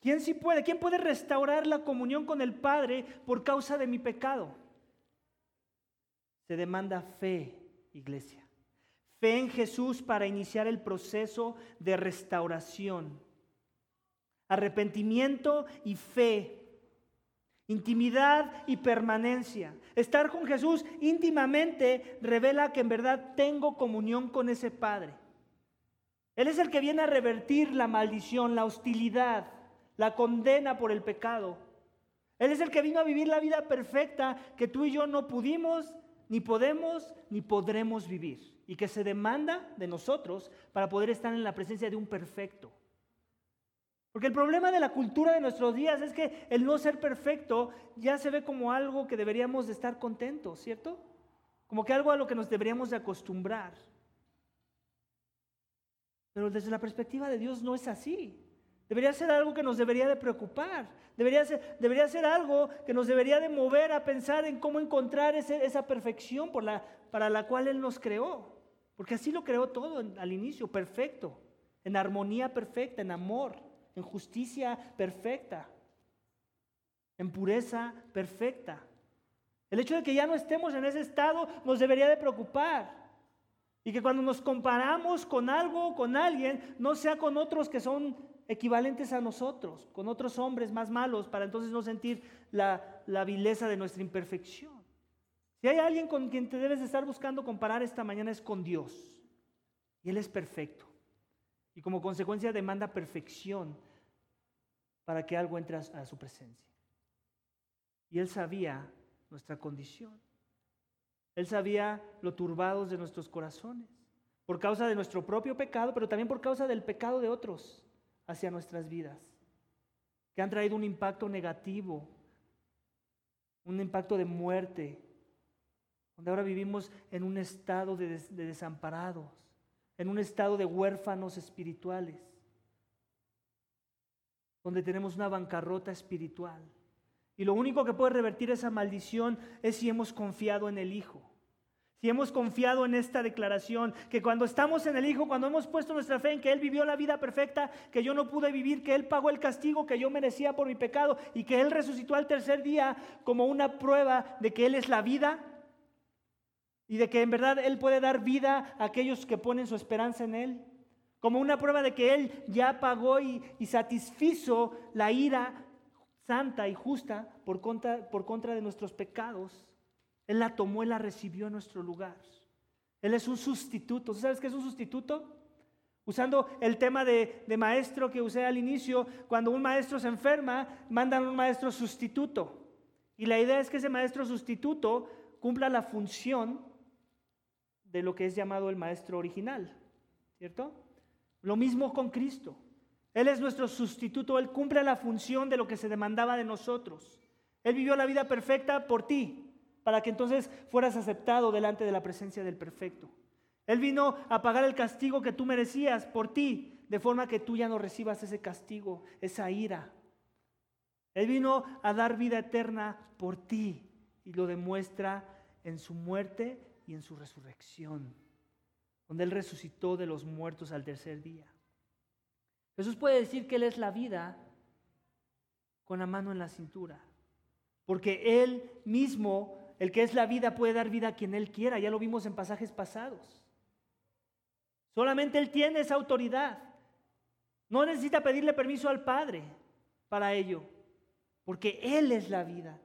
¿Quién sí puede? ¿Quién puede restaurar la comunión con el Padre por causa de mi pecado? se demanda fe, iglesia. Fe en Jesús para iniciar el proceso de restauración. Arrepentimiento y fe. Intimidad y permanencia. Estar con Jesús íntimamente revela que en verdad tengo comunión con ese Padre. Él es el que viene a revertir la maldición, la hostilidad, la condena por el pecado. Él es el que vino a vivir la vida perfecta que tú y yo no pudimos, ni podemos, ni podremos vivir. Y que se demanda de nosotros para poder estar en la presencia de un perfecto. Porque el problema de la cultura de nuestros días es que el no ser perfecto ya se ve como algo que deberíamos de estar contentos, ¿cierto? Como que algo a lo que nos deberíamos de acostumbrar. Pero desde la perspectiva de Dios no es así. Debería ser algo que nos debería de preocupar. Debería ser, debería ser algo que nos debería de mover a pensar en cómo encontrar esa perfección para la cual Él nos creó. Porque así lo creó todo al inicio, perfecto, en armonía perfecta, en amor, en justicia perfecta, en pureza perfecta. El hecho de que ya no estemos en ese estado nos debería de preocupar. Y que cuando nos comparamos con algo o con alguien, no sea con otros que son equivalentes a nosotros, con otros hombres más malos, para entonces no sentir la, vileza de nuestra imperfección. Si hay alguien con quien te debes estar buscando comparar esta mañana es con Dios. Y Él es perfecto. Y como consecuencia demanda perfección para que algo entre a su presencia. Y Él sabía nuestra condición. Él sabía lo turbados de nuestros corazones, por causa de nuestro propio pecado, pero también por causa del pecado de otros hacia nuestras vidas, que han traído un impacto negativo, un impacto de muerte, donde ahora vivimos en un estado de, desamparados, en un estado de huérfanos espirituales, donde tenemos una bancarrota espiritual. Y lo único que puede revertir esa maldición es si hemos confiado en el Hijo. Si hemos confiado en esta declaración, que cuando estamos en el Hijo, cuando hemos puesto nuestra fe en que Él vivió la vida perfecta, que yo no pude vivir, que Él pagó el castigo que yo merecía por mi pecado y que Él resucitó al tercer día como una prueba de que Él es la vida y de que en verdad Él puede dar vida a aquellos que ponen su esperanza en Él, como una prueba de que Él ya pagó y, satisfizo la ira santa y justa por contra, por contra de nuestros pecados. Él la tomó, Él la recibió en nuestro lugar. Él es un sustituto. ¿Sabes qué es un sustituto? Usando el tema de, maestro que usé al inicio, cuando un maestro se enferma, mandan un maestro sustituto. Y la idea es que ese maestro sustituto cumpla la función de lo que es llamado el maestro original. ¿Cierto? Lo mismo con Cristo. Él es nuestro sustituto, Él cumple la función de lo que se demandaba de nosotros. Él vivió la vida perfecta por ti, para que entonces fueras aceptado delante de la presencia del perfecto. Él vino a pagar el castigo que tú merecías por ti, de forma que tú ya no recibas ese castigo, esa ira. Él vino a dar vida eterna por ti y lo demuestra en su muerte y en su resurrección, donde Él resucitó de los muertos al tercer día. Jesús puede decir que Él es la vida con la mano en la cintura, porque Él mismo el que es la vida puede dar vida a quien Él quiera, ya lo vimos en pasajes pasados. Solamente Él tiene esa autoridad. No necesita pedirle permiso al Padre para ello, porque Él es la vida.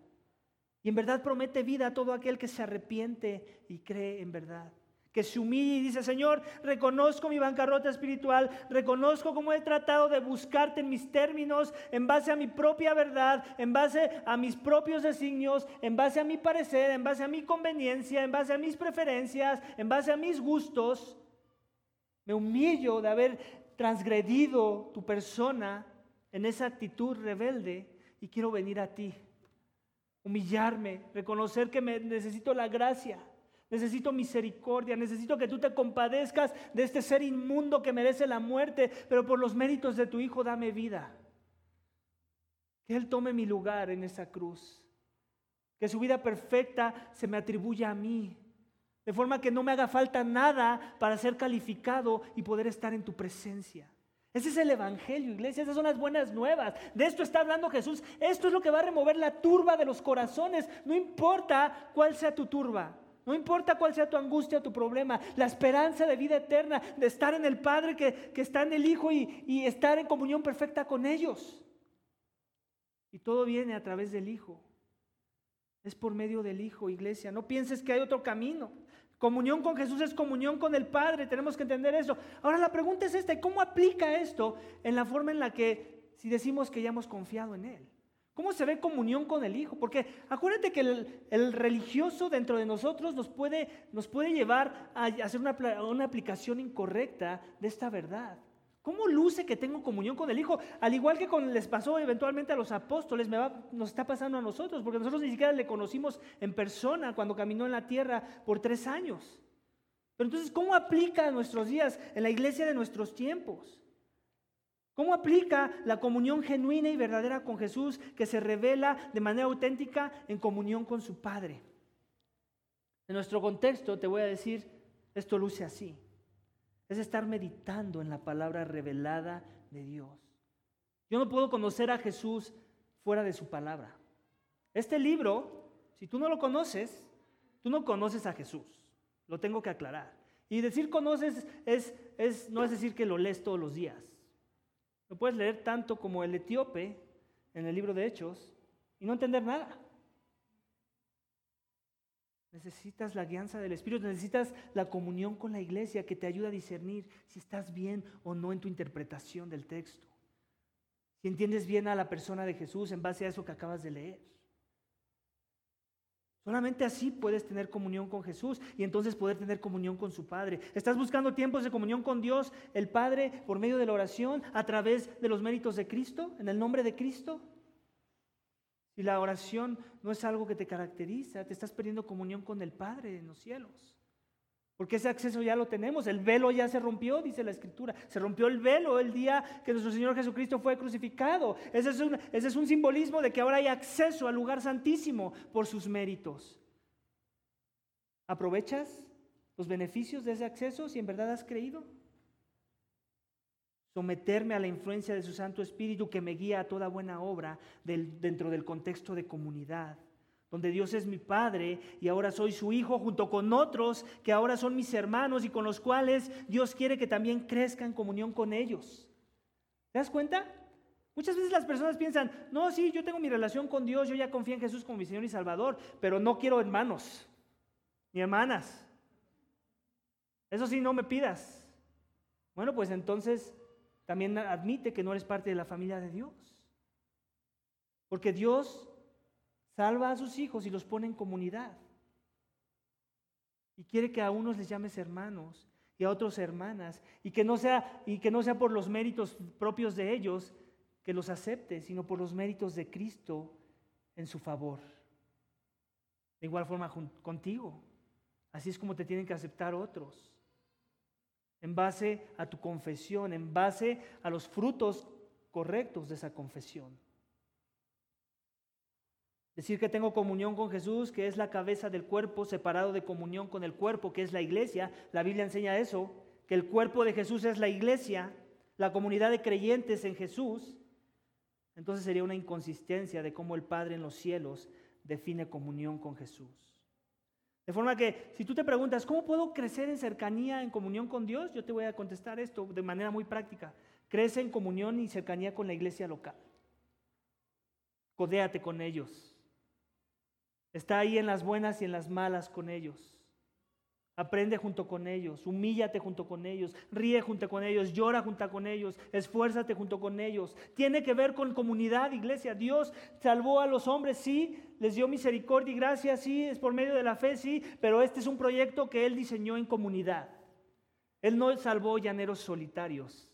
Y en verdad promete vida a todo aquel que se arrepiente y cree en verdad que se humille y dice, Señor, reconozco mi bancarrota espiritual, reconozco cómo he tratado de buscarte en mis términos, en base a mi propia verdad, en base a mis propios designios, en base a mi parecer, en base a mi conveniencia, en base a mis preferencias, en base a mis gustos. Me humillo de haber transgredido tu persona en esa actitud rebelde y quiero venir a ti, humillarme, reconocer que me necesito la gracia Necesito misericordia, necesito que tú te compadezcas de este ser inmundo que merece la muerte, pero por los méritos de tu Hijo dame vida. Que Él tome mi lugar en esa cruz. Que su vida perfecta se me atribuya a mí. De forma que no me haga falta nada para ser calificado y poder estar en tu presencia. Ese es el Evangelio, iglesia. Esas son las buenas nuevas. De esto está hablando Jesús. Esto es lo que va a remover la turba de los corazones. No importa cuál sea tu turba. No importa cuál sea tu angustia tu problema, la esperanza de vida eterna, de estar en el Padre que, está en el Hijo y, y estar en comunión perfecta con ellos. Y todo viene a través del Hijo. Es por medio del Hijo, iglesia. No pienses que hay otro camino. Comunión con Jesús es comunión con el Padre, tenemos que entender eso. Ahora la pregunta es esta, ¿cómo aplica esto en la forma en la que, si decimos que ya hemos confiado en Él? ¿Cómo se ve comunión con el Hijo? Porque acuérdate que el, religioso dentro de nosotros nos puede, nos puede llevar a hacer una, una aplicación incorrecta de esta verdad. ¿Cómo luce que tengo comunión con el Hijo? Al igual que con, les pasó eventualmente a los apóstoles, me va, nos está pasando a nosotros, porque nosotros ni siquiera le conocimos en persona cuando caminó en la tierra por tres años. Pero entonces, ¿cómo aplica a nuestros días en la iglesia de nuestros tiempos? ¿Cómo aplica la comunión genuina y verdadera con Jesús que se revela de manera auténtica en comunión con su Padre? En nuestro contexto te voy a decir, esto luce así. Es estar meditando en la palabra revelada de Dios. Yo no puedo conocer a Jesús fuera de su palabra. Este libro, si tú no lo conoces, tú no conoces a Jesús. Lo tengo que aclarar. Y decir conoces es, es, no es decir que lo lees todos los días. Lo puedes leer tanto como el etíope en el libro de Hechos y no entender nada. Necesitas la guianza del Espíritu, necesitas la comunión con la iglesia que te ayuda a discernir si estás bien o no en tu interpretación del texto. Si entiendes bien a la persona de Jesús en base a eso que acabas de leer. Solamente así puedes tener comunión con Jesús y entonces poder tener comunión con su Padre. ¿Estás buscando tiempos de comunión con Dios, el Padre, por medio de la oración, a través de los méritos de Cristo, en el nombre de Cristo? Si la oración no es algo que te caracteriza, te estás perdiendo comunión con el Padre en los cielos. Porque ese acceso ya lo tenemos, el velo ya se rompió, dice la Escritura. Se rompió el velo el día que nuestro Señor Jesucristo fue crucificado. Ese es un, ese es un simbolismo de que ahora hay acceso al lugar santísimo por sus méritos. ¿Aprovechas los beneficios de ese acceso si en verdad has creído? someterme a la influencia de su Santo Espíritu que me guía a toda buena obra dentro del contexto de comunidad, donde Dios es mi Padre y ahora soy su Hijo junto con otros que ahora son mis hermanos y con los cuales Dios quiere que también crezca en comunión con ellos. ¿Te das cuenta? Muchas veces las personas piensan, no, sí, yo tengo mi relación con Dios, yo ya confío en Jesús como mi Señor y Salvador, pero no quiero hermanos ni hermanas. Eso sí, no me pidas. Bueno, pues entonces también admite que no eres parte de la familia de Dios. Porque Dios salva a sus hijos y los pone en comunidad. Y quiere que a unos les llames hermanos y a otros hermanas. Y que no sea, y que no sea por los méritos propios de ellos que los acepte, sino por los méritos de Cristo en su favor. De igual forma contigo. Así es como te tienen que aceptar otros en base a tu confesión, en base a los frutos correctos de esa confesión. Decir que tengo comunión con Jesús, que es la cabeza del cuerpo, separado de comunión con el cuerpo, que es la iglesia. La Biblia enseña eso, que el cuerpo de Jesús es la iglesia, la comunidad de creyentes en Jesús. Entonces sería una inconsistencia de cómo el Padre en los cielos define comunión con Jesús. De forma que si tú te preguntas, ¿cómo puedo crecer en cercanía, en comunión con Dios? Yo te voy a contestar esto de manera muy práctica. Crece en comunión y cercanía con la iglesia local. Codéate con ellos. Está ahí en las buenas y en las malas con ellos. Aprende junto con ellos, humíllate junto con ellos, ríe junto con ellos, llora junto con ellos, esfuérzate junto con ellos. Tiene que ver con comunidad, iglesia. Dios salvó a los hombres, sí, les dio misericordia y gracia, sí, es por medio de la fe, sí, pero este es un proyecto que Él diseñó en comunidad. Él no salvó llaneros solitarios,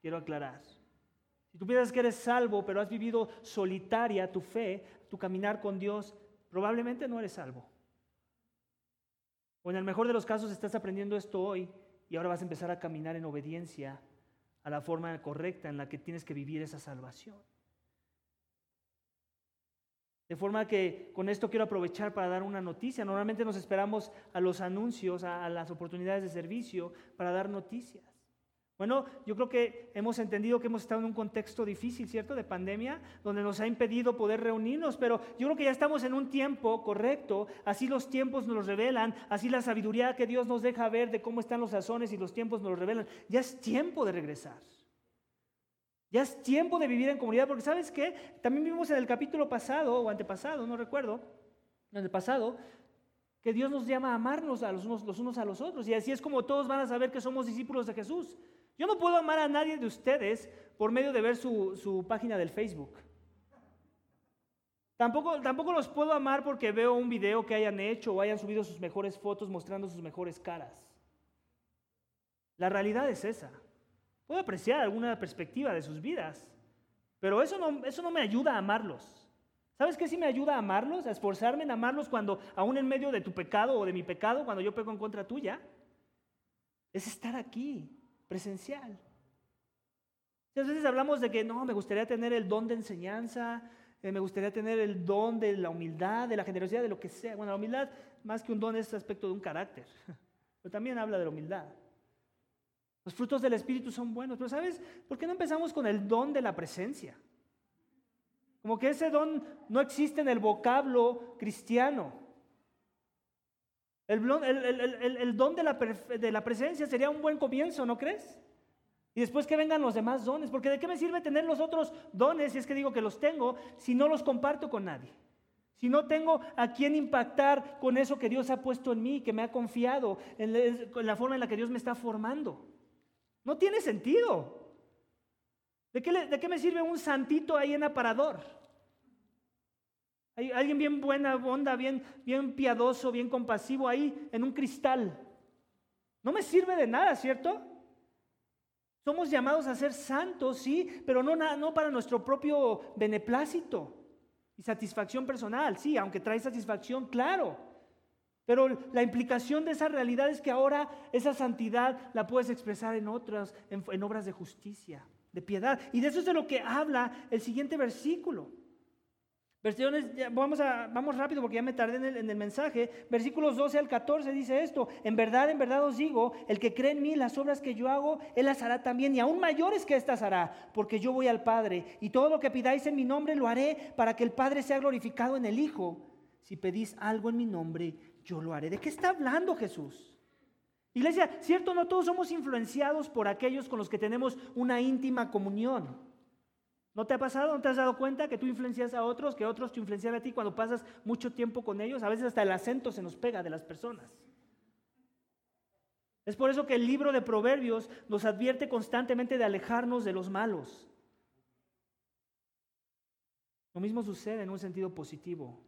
quiero aclarar. Si tú piensas que eres salvo, pero has vivido solitaria tu fe, tu caminar con Dios, probablemente no eres salvo. O en el mejor de los casos estás aprendiendo esto hoy y ahora vas a empezar a caminar en obediencia a la forma correcta en la que tienes que vivir esa salvación. De forma que con esto quiero aprovechar para dar una noticia. Normalmente nos esperamos a los anuncios, a, las oportunidades de servicio para dar noticias. Bueno, yo creo que hemos entendido que hemos estado en un contexto difícil, ¿cierto? De pandemia, donde nos ha impedido poder reunirnos, pero yo creo que ya estamos en un tiempo correcto, así los tiempos nos los revelan, así la sabiduría que Dios nos deja ver de cómo están los sazones y los tiempos nos los revelan. Ya es tiempo de regresar. Ya es tiempo de vivir en comunidad, porque ¿sabes qué? También vimos en el capítulo pasado o antepasado, no recuerdo, en el pasado, que Dios nos llama a amarnos a los unos, los unos a los otros. Y así es como todos van a saber que somos discípulos de Jesús. Yo no puedo amar a nadie de ustedes por medio de ver su, página del Facebook. Tampoco, tampoco los puedo amar porque veo un video que hayan hecho o hayan subido sus mejores fotos mostrando sus mejores caras. La realidad es esa. Puedo apreciar alguna perspectiva de sus vidas, pero eso no, eso no me ayuda a amarlos. ¿Sabes qué sí me ayuda a amarlos? A esforzarme en amarlos cuando, aún en medio de tu pecado o de mi pecado, cuando yo pego en contra tuya, es estar aquí, presencial. Muchas veces hablamos de que no, me gustaría tener el don de enseñanza, eh, me gustaría tener el don de la humildad, de la generosidad, de lo que sea. Bueno, la humildad, más que un don, es aspecto de un carácter, pero también habla de la humildad. Los frutos del Espíritu son buenos, pero ¿sabes por qué no empezamos con el don de la presencia? Como que ese don no existe en el vocablo cristiano. El, don de la, de la presencia sería un buen comienzo, ¿no crees? Y después que vengan los demás dones, porque ¿de qué me sirve tener los otros dones, si es que digo que los tengo, si no los comparto con nadie? Si no tengo a quién impactar con eso que Dios ha puesto en mí, que me ha confiado, en la forma en la que Dios me está formando. No tiene sentido. ¿De qué, ¿De qué me sirve un santito ahí en aparador? Hay alguien bien buena onda, bien, bien piadoso, bien compasivo ahí en un cristal. No me sirve de nada, ¿cierto? Somos llamados a ser santos, sí, pero no, no para nuestro propio beneplácito y satisfacción personal, sí, aunque trae satisfacción, claro. Pero la implicación de esa realidad es que ahora esa santidad la puedes expresar en otras, en obras de justicia, de piedad. Y de eso es de lo que habla el siguiente versículo. Versiones, vamos, rápido porque ya me tardé en el, en el, mensaje. Versículos 12 al 14 dice esto. En verdad, en verdad os digo, el que cree en mí, las obras que yo hago, él las hará también y aún mayores que estas hará, porque yo voy al Padre. Y todo lo que pidáis en mi nombre lo haré para que el Padre sea glorificado en el Hijo. Si pedís algo en mi nombre, yo lo haré. ¿De qué está hablando Jesús? Iglesia, cierto, no todos somos influenciados por aquellos con los que tenemos una íntima comunión. ¿No te ha pasado? ¿No te has dado cuenta que tú influencias a otros, que otros te influencian a ti cuando pasas mucho tiempo con ellos? A veces hasta el acento se nos pega de las personas. Es por eso que el libro de Proverbios nos advierte constantemente de alejarnos de los malos. Lo mismo sucede en un sentido positivo.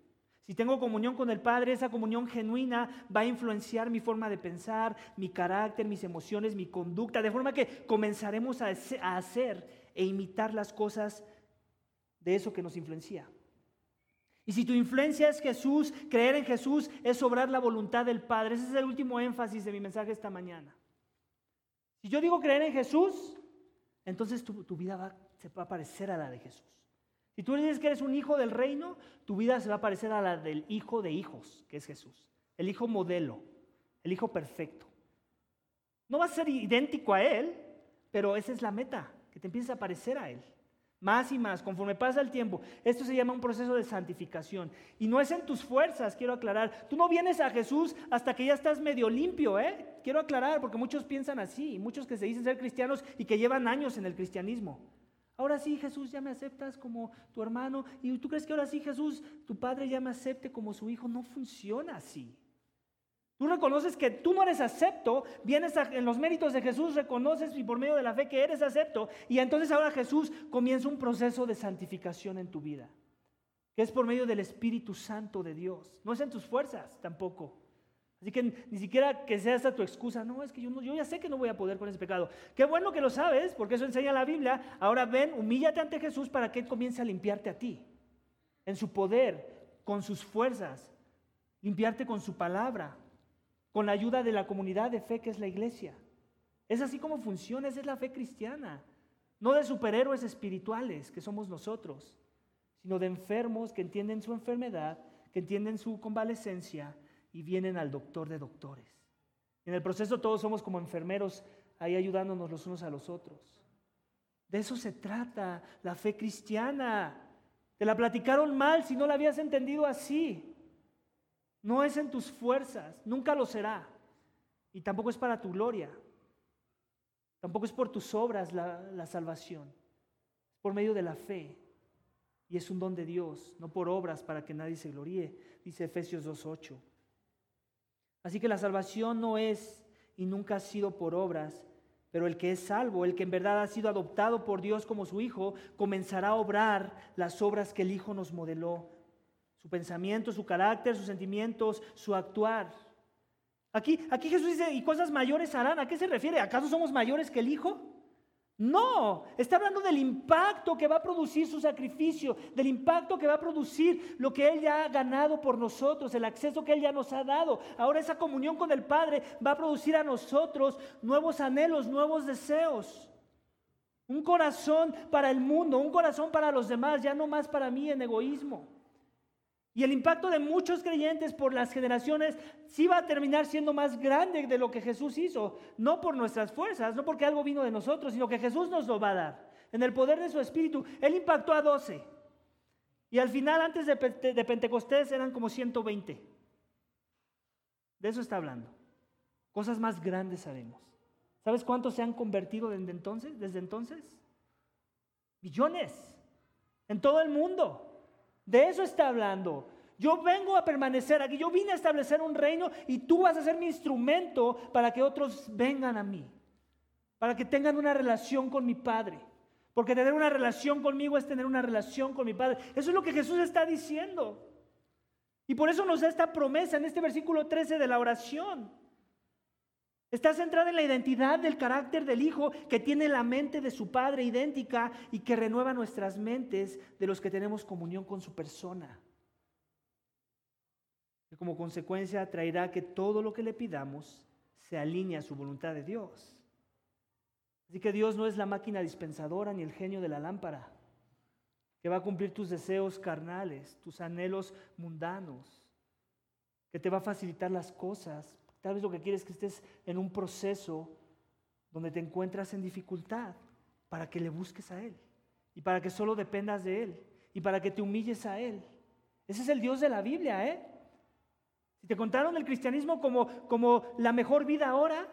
Si tengo comunión con el Padre, esa comunión genuina va a influenciar mi forma de pensar, mi carácter, mis emociones, mi conducta, de forma que comenzaremos a hacer e imitar las cosas de eso que nos influencia. Y si tu influencia es Jesús, creer en Jesús es obrar la voluntad del Padre. Ese es el último énfasis de mi mensaje esta mañana. Si yo digo creer en Jesús, entonces tu, vida va, se va a parecer a la de Jesús. Si tú dices que eres un hijo del reino, tu vida se va a parecer a la del hijo de hijos, que es Jesús. El hijo modelo, el hijo perfecto. No va a ser idéntico a Él, pero esa es la meta que te empieces a parecer a Él. Más y más, conforme pasa el tiempo. Esto se llama un proceso de santificación. Y no es en tus fuerzas, quiero aclarar. Tú no vienes a Jesús hasta que ya estás medio limpio, ¿eh? Quiero aclarar, porque muchos piensan así, muchos que se dicen ser cristianos y que llevan años en el cristianismo. Ahora sí, Jesús, ya me aceptas como tu hermano. Y tú crees que ahora sí, Jesús, tu padre ya me acepte como su hijo. No funciona así. Tú reconoces que tú no eres acepto, vienes en los méritos de Jesús, reconoces y por medio de la fe que eres acepto, y entonces ahora Jesús comienza un proceso de santificación en tu vida, que es por medio del Espíritu Santo de Dios. No es en tus fuerzas tampoco. Así que ni siquiera que sea esa tu excusa, no, es que yo, yo ya sé que no voy a poder con ese pecado. Qué bueno que lo sabes, porque eso enseña la Biblia. Ahora ven, humíllate ante Jesús para que Él comience a limpiarte a ti, en su poder, con sus fuerzas, limpiarte con su palabra, con la ayuda de la comunidad de fe que es la iglesia. Es así como funciona, esa es la fe cristiana. No de superhéroes espirituales que somos nosotros, sino de enfermos que entienden su enfermedad, que entienden su convalecencia y vienen al doctor de doctores. En el proceso todos somos como enfermeros ahí ayudándonos los unos a los otros. De eso se trata la fe cristiana. Te la platicaron mal si no la habías entendido así. No es en tus fuerzas, nunca lo será. Y tampoco es para tu gloria. Tampoco es por tus obras la, salvación. Es por medio de la fe. Y es un don de Dios, no por obras para que nadie se gloríe, dice Efesios 2.8. Así que la salvación no es y nunca ha sido por obras, pero el que es salvo, el que en verdad ha sido adoptado por Dios como su Hijo, comenzará a obrar las obras que el Hijo nos modeló. Su pensamiento, su carácter, sus sentimientos, su actuar. Aquí, aquí Jesús dice, y cosas mayores harán. ¿A qué se refiere? ¿Acaso somos mayores que el Hijo? No, está hablando del impacto que va a producir su sacrificio, del impacto que va a producir lo que Él ya ha ganado por nosotros, el acceso que Él ya nos ha dado. Ahora esa comunión con el Padre va a producir a nosotros nuevos anhelos, nuevos deseos. Un corazón para el mundo, un corazón para los demás, ya no más para mí en egoísmo. Y el impacto de muchos creyentes por las generaciones sí va a terminar siendo más grande de lo que Jesús hizo. No por nuestras fuerzas, no porque algo vino de nosotros, sino que Jesús nos lo va a dar. En el poder de su Espíritu. Él impactó a 12. Y al final, antes de, Pentecostés, eran como 120. De eso está hablando. Cosas más grandes haremos. ¿Sabes cuántos se han convertido desde entonces? Desde entonces? Millones. En todo el mundo. De eso está hablando. Yo vengo a permanecer aquí, yo vine a establecer un reino y tú vas a ser mi instrumento para que otros vengan a mí, para que tengan una relación con mi Padre. Porque tener una relación conmigo es tener una relación con mi Padre. Eso es lo que Jesús está diciendo. Y por eso nos da esta promesa en este versículo 13 de la oración. Está centrada en la identidad del carácter del Hijo que tiene la mente de su Padre idéntica y que renueva nuestras mentes de los que tenemos comunión con su persona. Y como consecuencia traerá que todo lo que le pidamos se alinee a su voluntad de Dios. Así que Dios no es la máquina dispensadora ni el genio de la lámpara que va a cumplir tus deseos carnales, tus anhelos mundanos, que te va a facilitar las cosas Tal vez lo que quieres es que estés en un proceso donde te encuentras en dificultad para que le busques a Él y para que solo dependas de Él y para que te humilles a Él. Ese es el Dios de la Biblia, ¿eh? Si te contaron el cristianismo como, como la mejor vida ahora,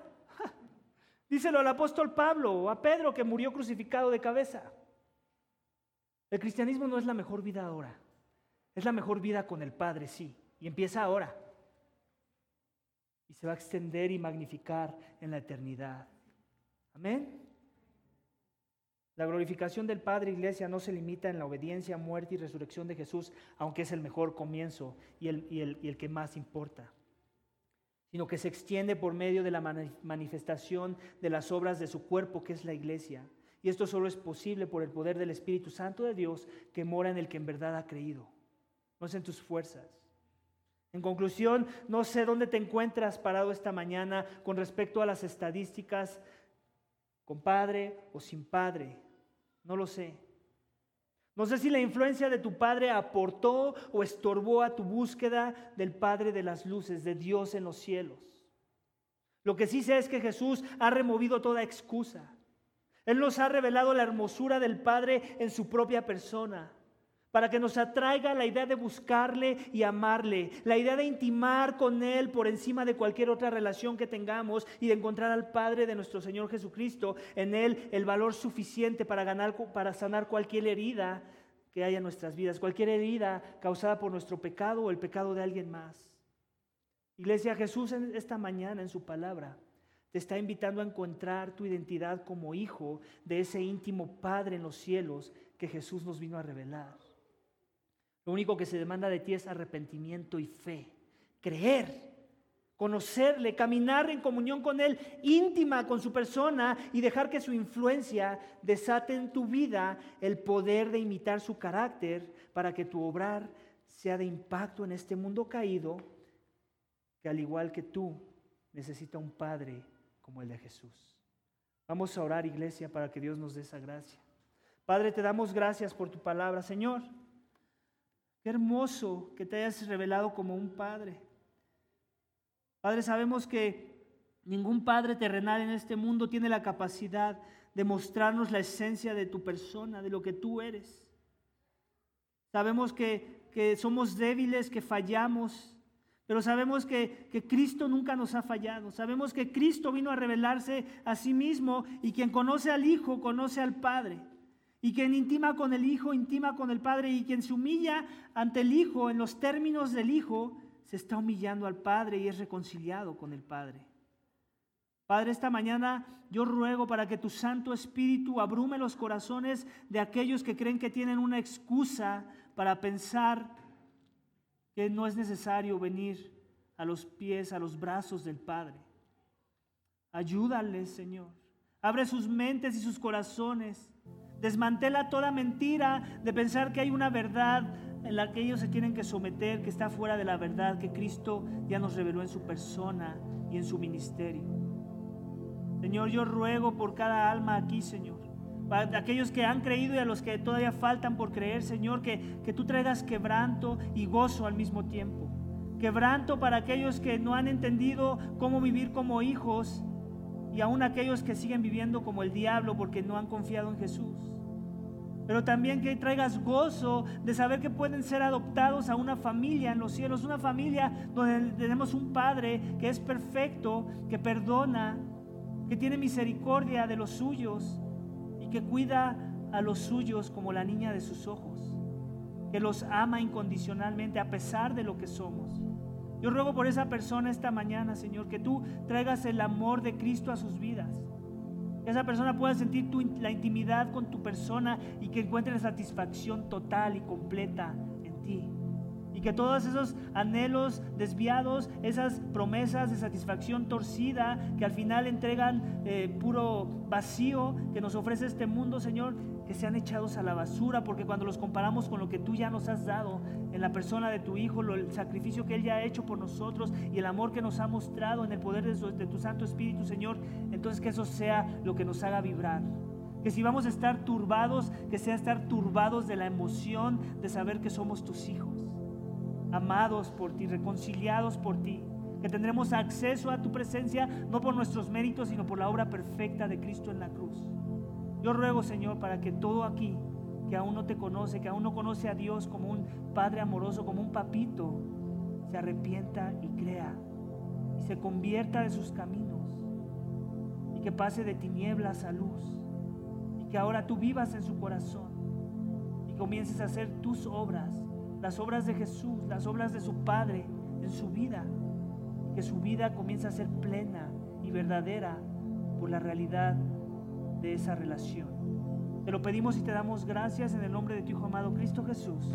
díselo al apóstol Pablo o a Pedro que murió crucificado de cabeza. El cristianismo no es la mejor vida ahora, es la mejor vida con el Padre, sí, y empieza ahora y se va a extender y magnificar en la eternidad. Amén. La glorificación del Padre, Iglesia, no se limita en la obediencia, muerte y resurrección de Jesús, aunque es el mejor comienzo y el, y el, y el que más importa, sino que se extiende por medio de la manifestación de las obras de su cuerpo, que es la Iglesia. Y esto solo es posible por el poder del Espíritu Santo de Dios que mora en el que en verdad ha creído. No es en tus fuerzas, en conclusión, no sé dónde te encuentras parado esta mañana con respecto a las estadísticas, con padre o sin padre. No lo sé. No sé si la influencia de tu padre aportó o estorbó a tu búsqueda del Padre de las Luces, de Dios en los cielos. Lo que sí sé es que Jesús ha removido toda excusa. Él nos ha revelado la hermosura del Padre en su propia persona para que nos atraiga la idea de buscarle y amarle, la idea de intimar con Él por encima de cualquier otra relación que tengamos y de encontrar al Padre de nuestro Señor Jesucristo, en Él el valor suficiente para, ganar, para sanar cualquier herida que haya en nuestras vidas, cualquier herida causada por nuestro pecado o el pecado de alguien más. Iglesia, Jesús esta mañana en su palabra te está invitando a encontrar tu identidad como hijo de ese íntimo Padre en los cielos que Jesús nos vino a revelar. Lo único que se demanda de ti es arrepentimiento y fe. Creer, conocerle, caminar en comunión con Él, íntima con su persona y dejar que su influencia desate en tu vida el poder de imitar su carácter para que tu obrar sea de impacto en este mundo caído que al igual que tú necesita un Padre como el de Jesús. Vamos a orar, iglesia, para que Dios nos dé esa gracia. Padre, te damos gracias por tu palabra, Señor. Qué hermoso que te hayas revelado como un padre. Padre, sabemos que Ningún padre terrenal en este mundo tiene la capacidad de mostrarnos la esencia de tu persona, de lo que tú eres. Sabemos que, que somos débiles, que fallamos, pero sabemos que, que, Cristo nunca nos ha fallado. Sabemos que Cristo vino a revelarse a sí mismo y quien conoce al Hijo conoce al Padre. Y quien intima con el Hijo, intima con el Padre. Y quien se humilla ante el Hijo en los términos del Hijo, se está humillando al Padre y es reconciliado con el Padre. Padre, esta mañana yo ruego para que tu Santo Espíritu abrume los corazones de aquellos que creen que tienen una excusa para pensar que no es necesario venir a los pies, a los brazos del Padre. Ayúdales, Señor. Abre sus mentes y sus corazones. Desmantela toda mentira de pensar que hay una verdad en la que ellos se tienen que someter, que está fuera de la verdad que Cristo ya nos reveló en su persona y en su ministerio. Señor, yo ruego por cada alma aquí, Señor para aquellos que han creído y a los que todavía faltan por creer, Señor, que, que tú traigas quebranto y gozo al mismo tiempo. Quebranto para aquellos que no han entendido cómo vivir como hijos y aún aquellos que siguen viviendo como el diablo porque no han confiado en Jesús. Pero también que traigas gozo de saber que pueden ser adoptados a una familia en los cielos, una familia donde tenemos un Padre que es perfecto, que perdona, que tiene misericordia de los suyos que cuida a los suyos como la niña de sus ojos, que los ama incondicionalmente a pesar de lo que somos. Yo ruego por esa persona esta mañana, Señor, que tú traigas el amor de Cristo a sus vidas. Que esa persona pueda sentir la intimidad con tu persona y que encuentre satisfacción total y completa en ti. Que todos esos anhelos desviados, esas promesas de satisfacción torcida que al final entregan eh, puro vacío que nos ofrece este mundo, Señor, que sean echados a la basura, porque cuando los comparamos con lo que tú ya nos has dado en la persona de tu Hijo, el sacrificio que Él ya ha hecho por nosotros y el amor que nos ha mostrado en el poder de, de tu Santo Espíritu, Señor, entonces que eso sea lo que nos haga vibrar. Que si vamos a estar turbados, que sea estar turbados de la emoción de saber que somos tus hijos amados por ti, reconciliados por ti, que tendremos acceso a tu presencia no por nuestros méritos, sino por la obra perfecta de Cristo en la cruz. Yo ruego, Señor, para que todo aquí, que aún no te conoce, que aún no conoce a Dios como un Padre amoroso, como un papito, se arrepienta y crea y se convierta de sus caminos y que pase de tinieblas a luz y que ahora tú vivas en su corazón y comiences a hacer tus obras las obras de Jesús, las obras de su Padre en su vida. Que su vida comience a ser plena y verdadera por la realidad de esa relación. Te lo pedimos y te damos gracias en el nombre de tu Hijo amado Cristo Jesús.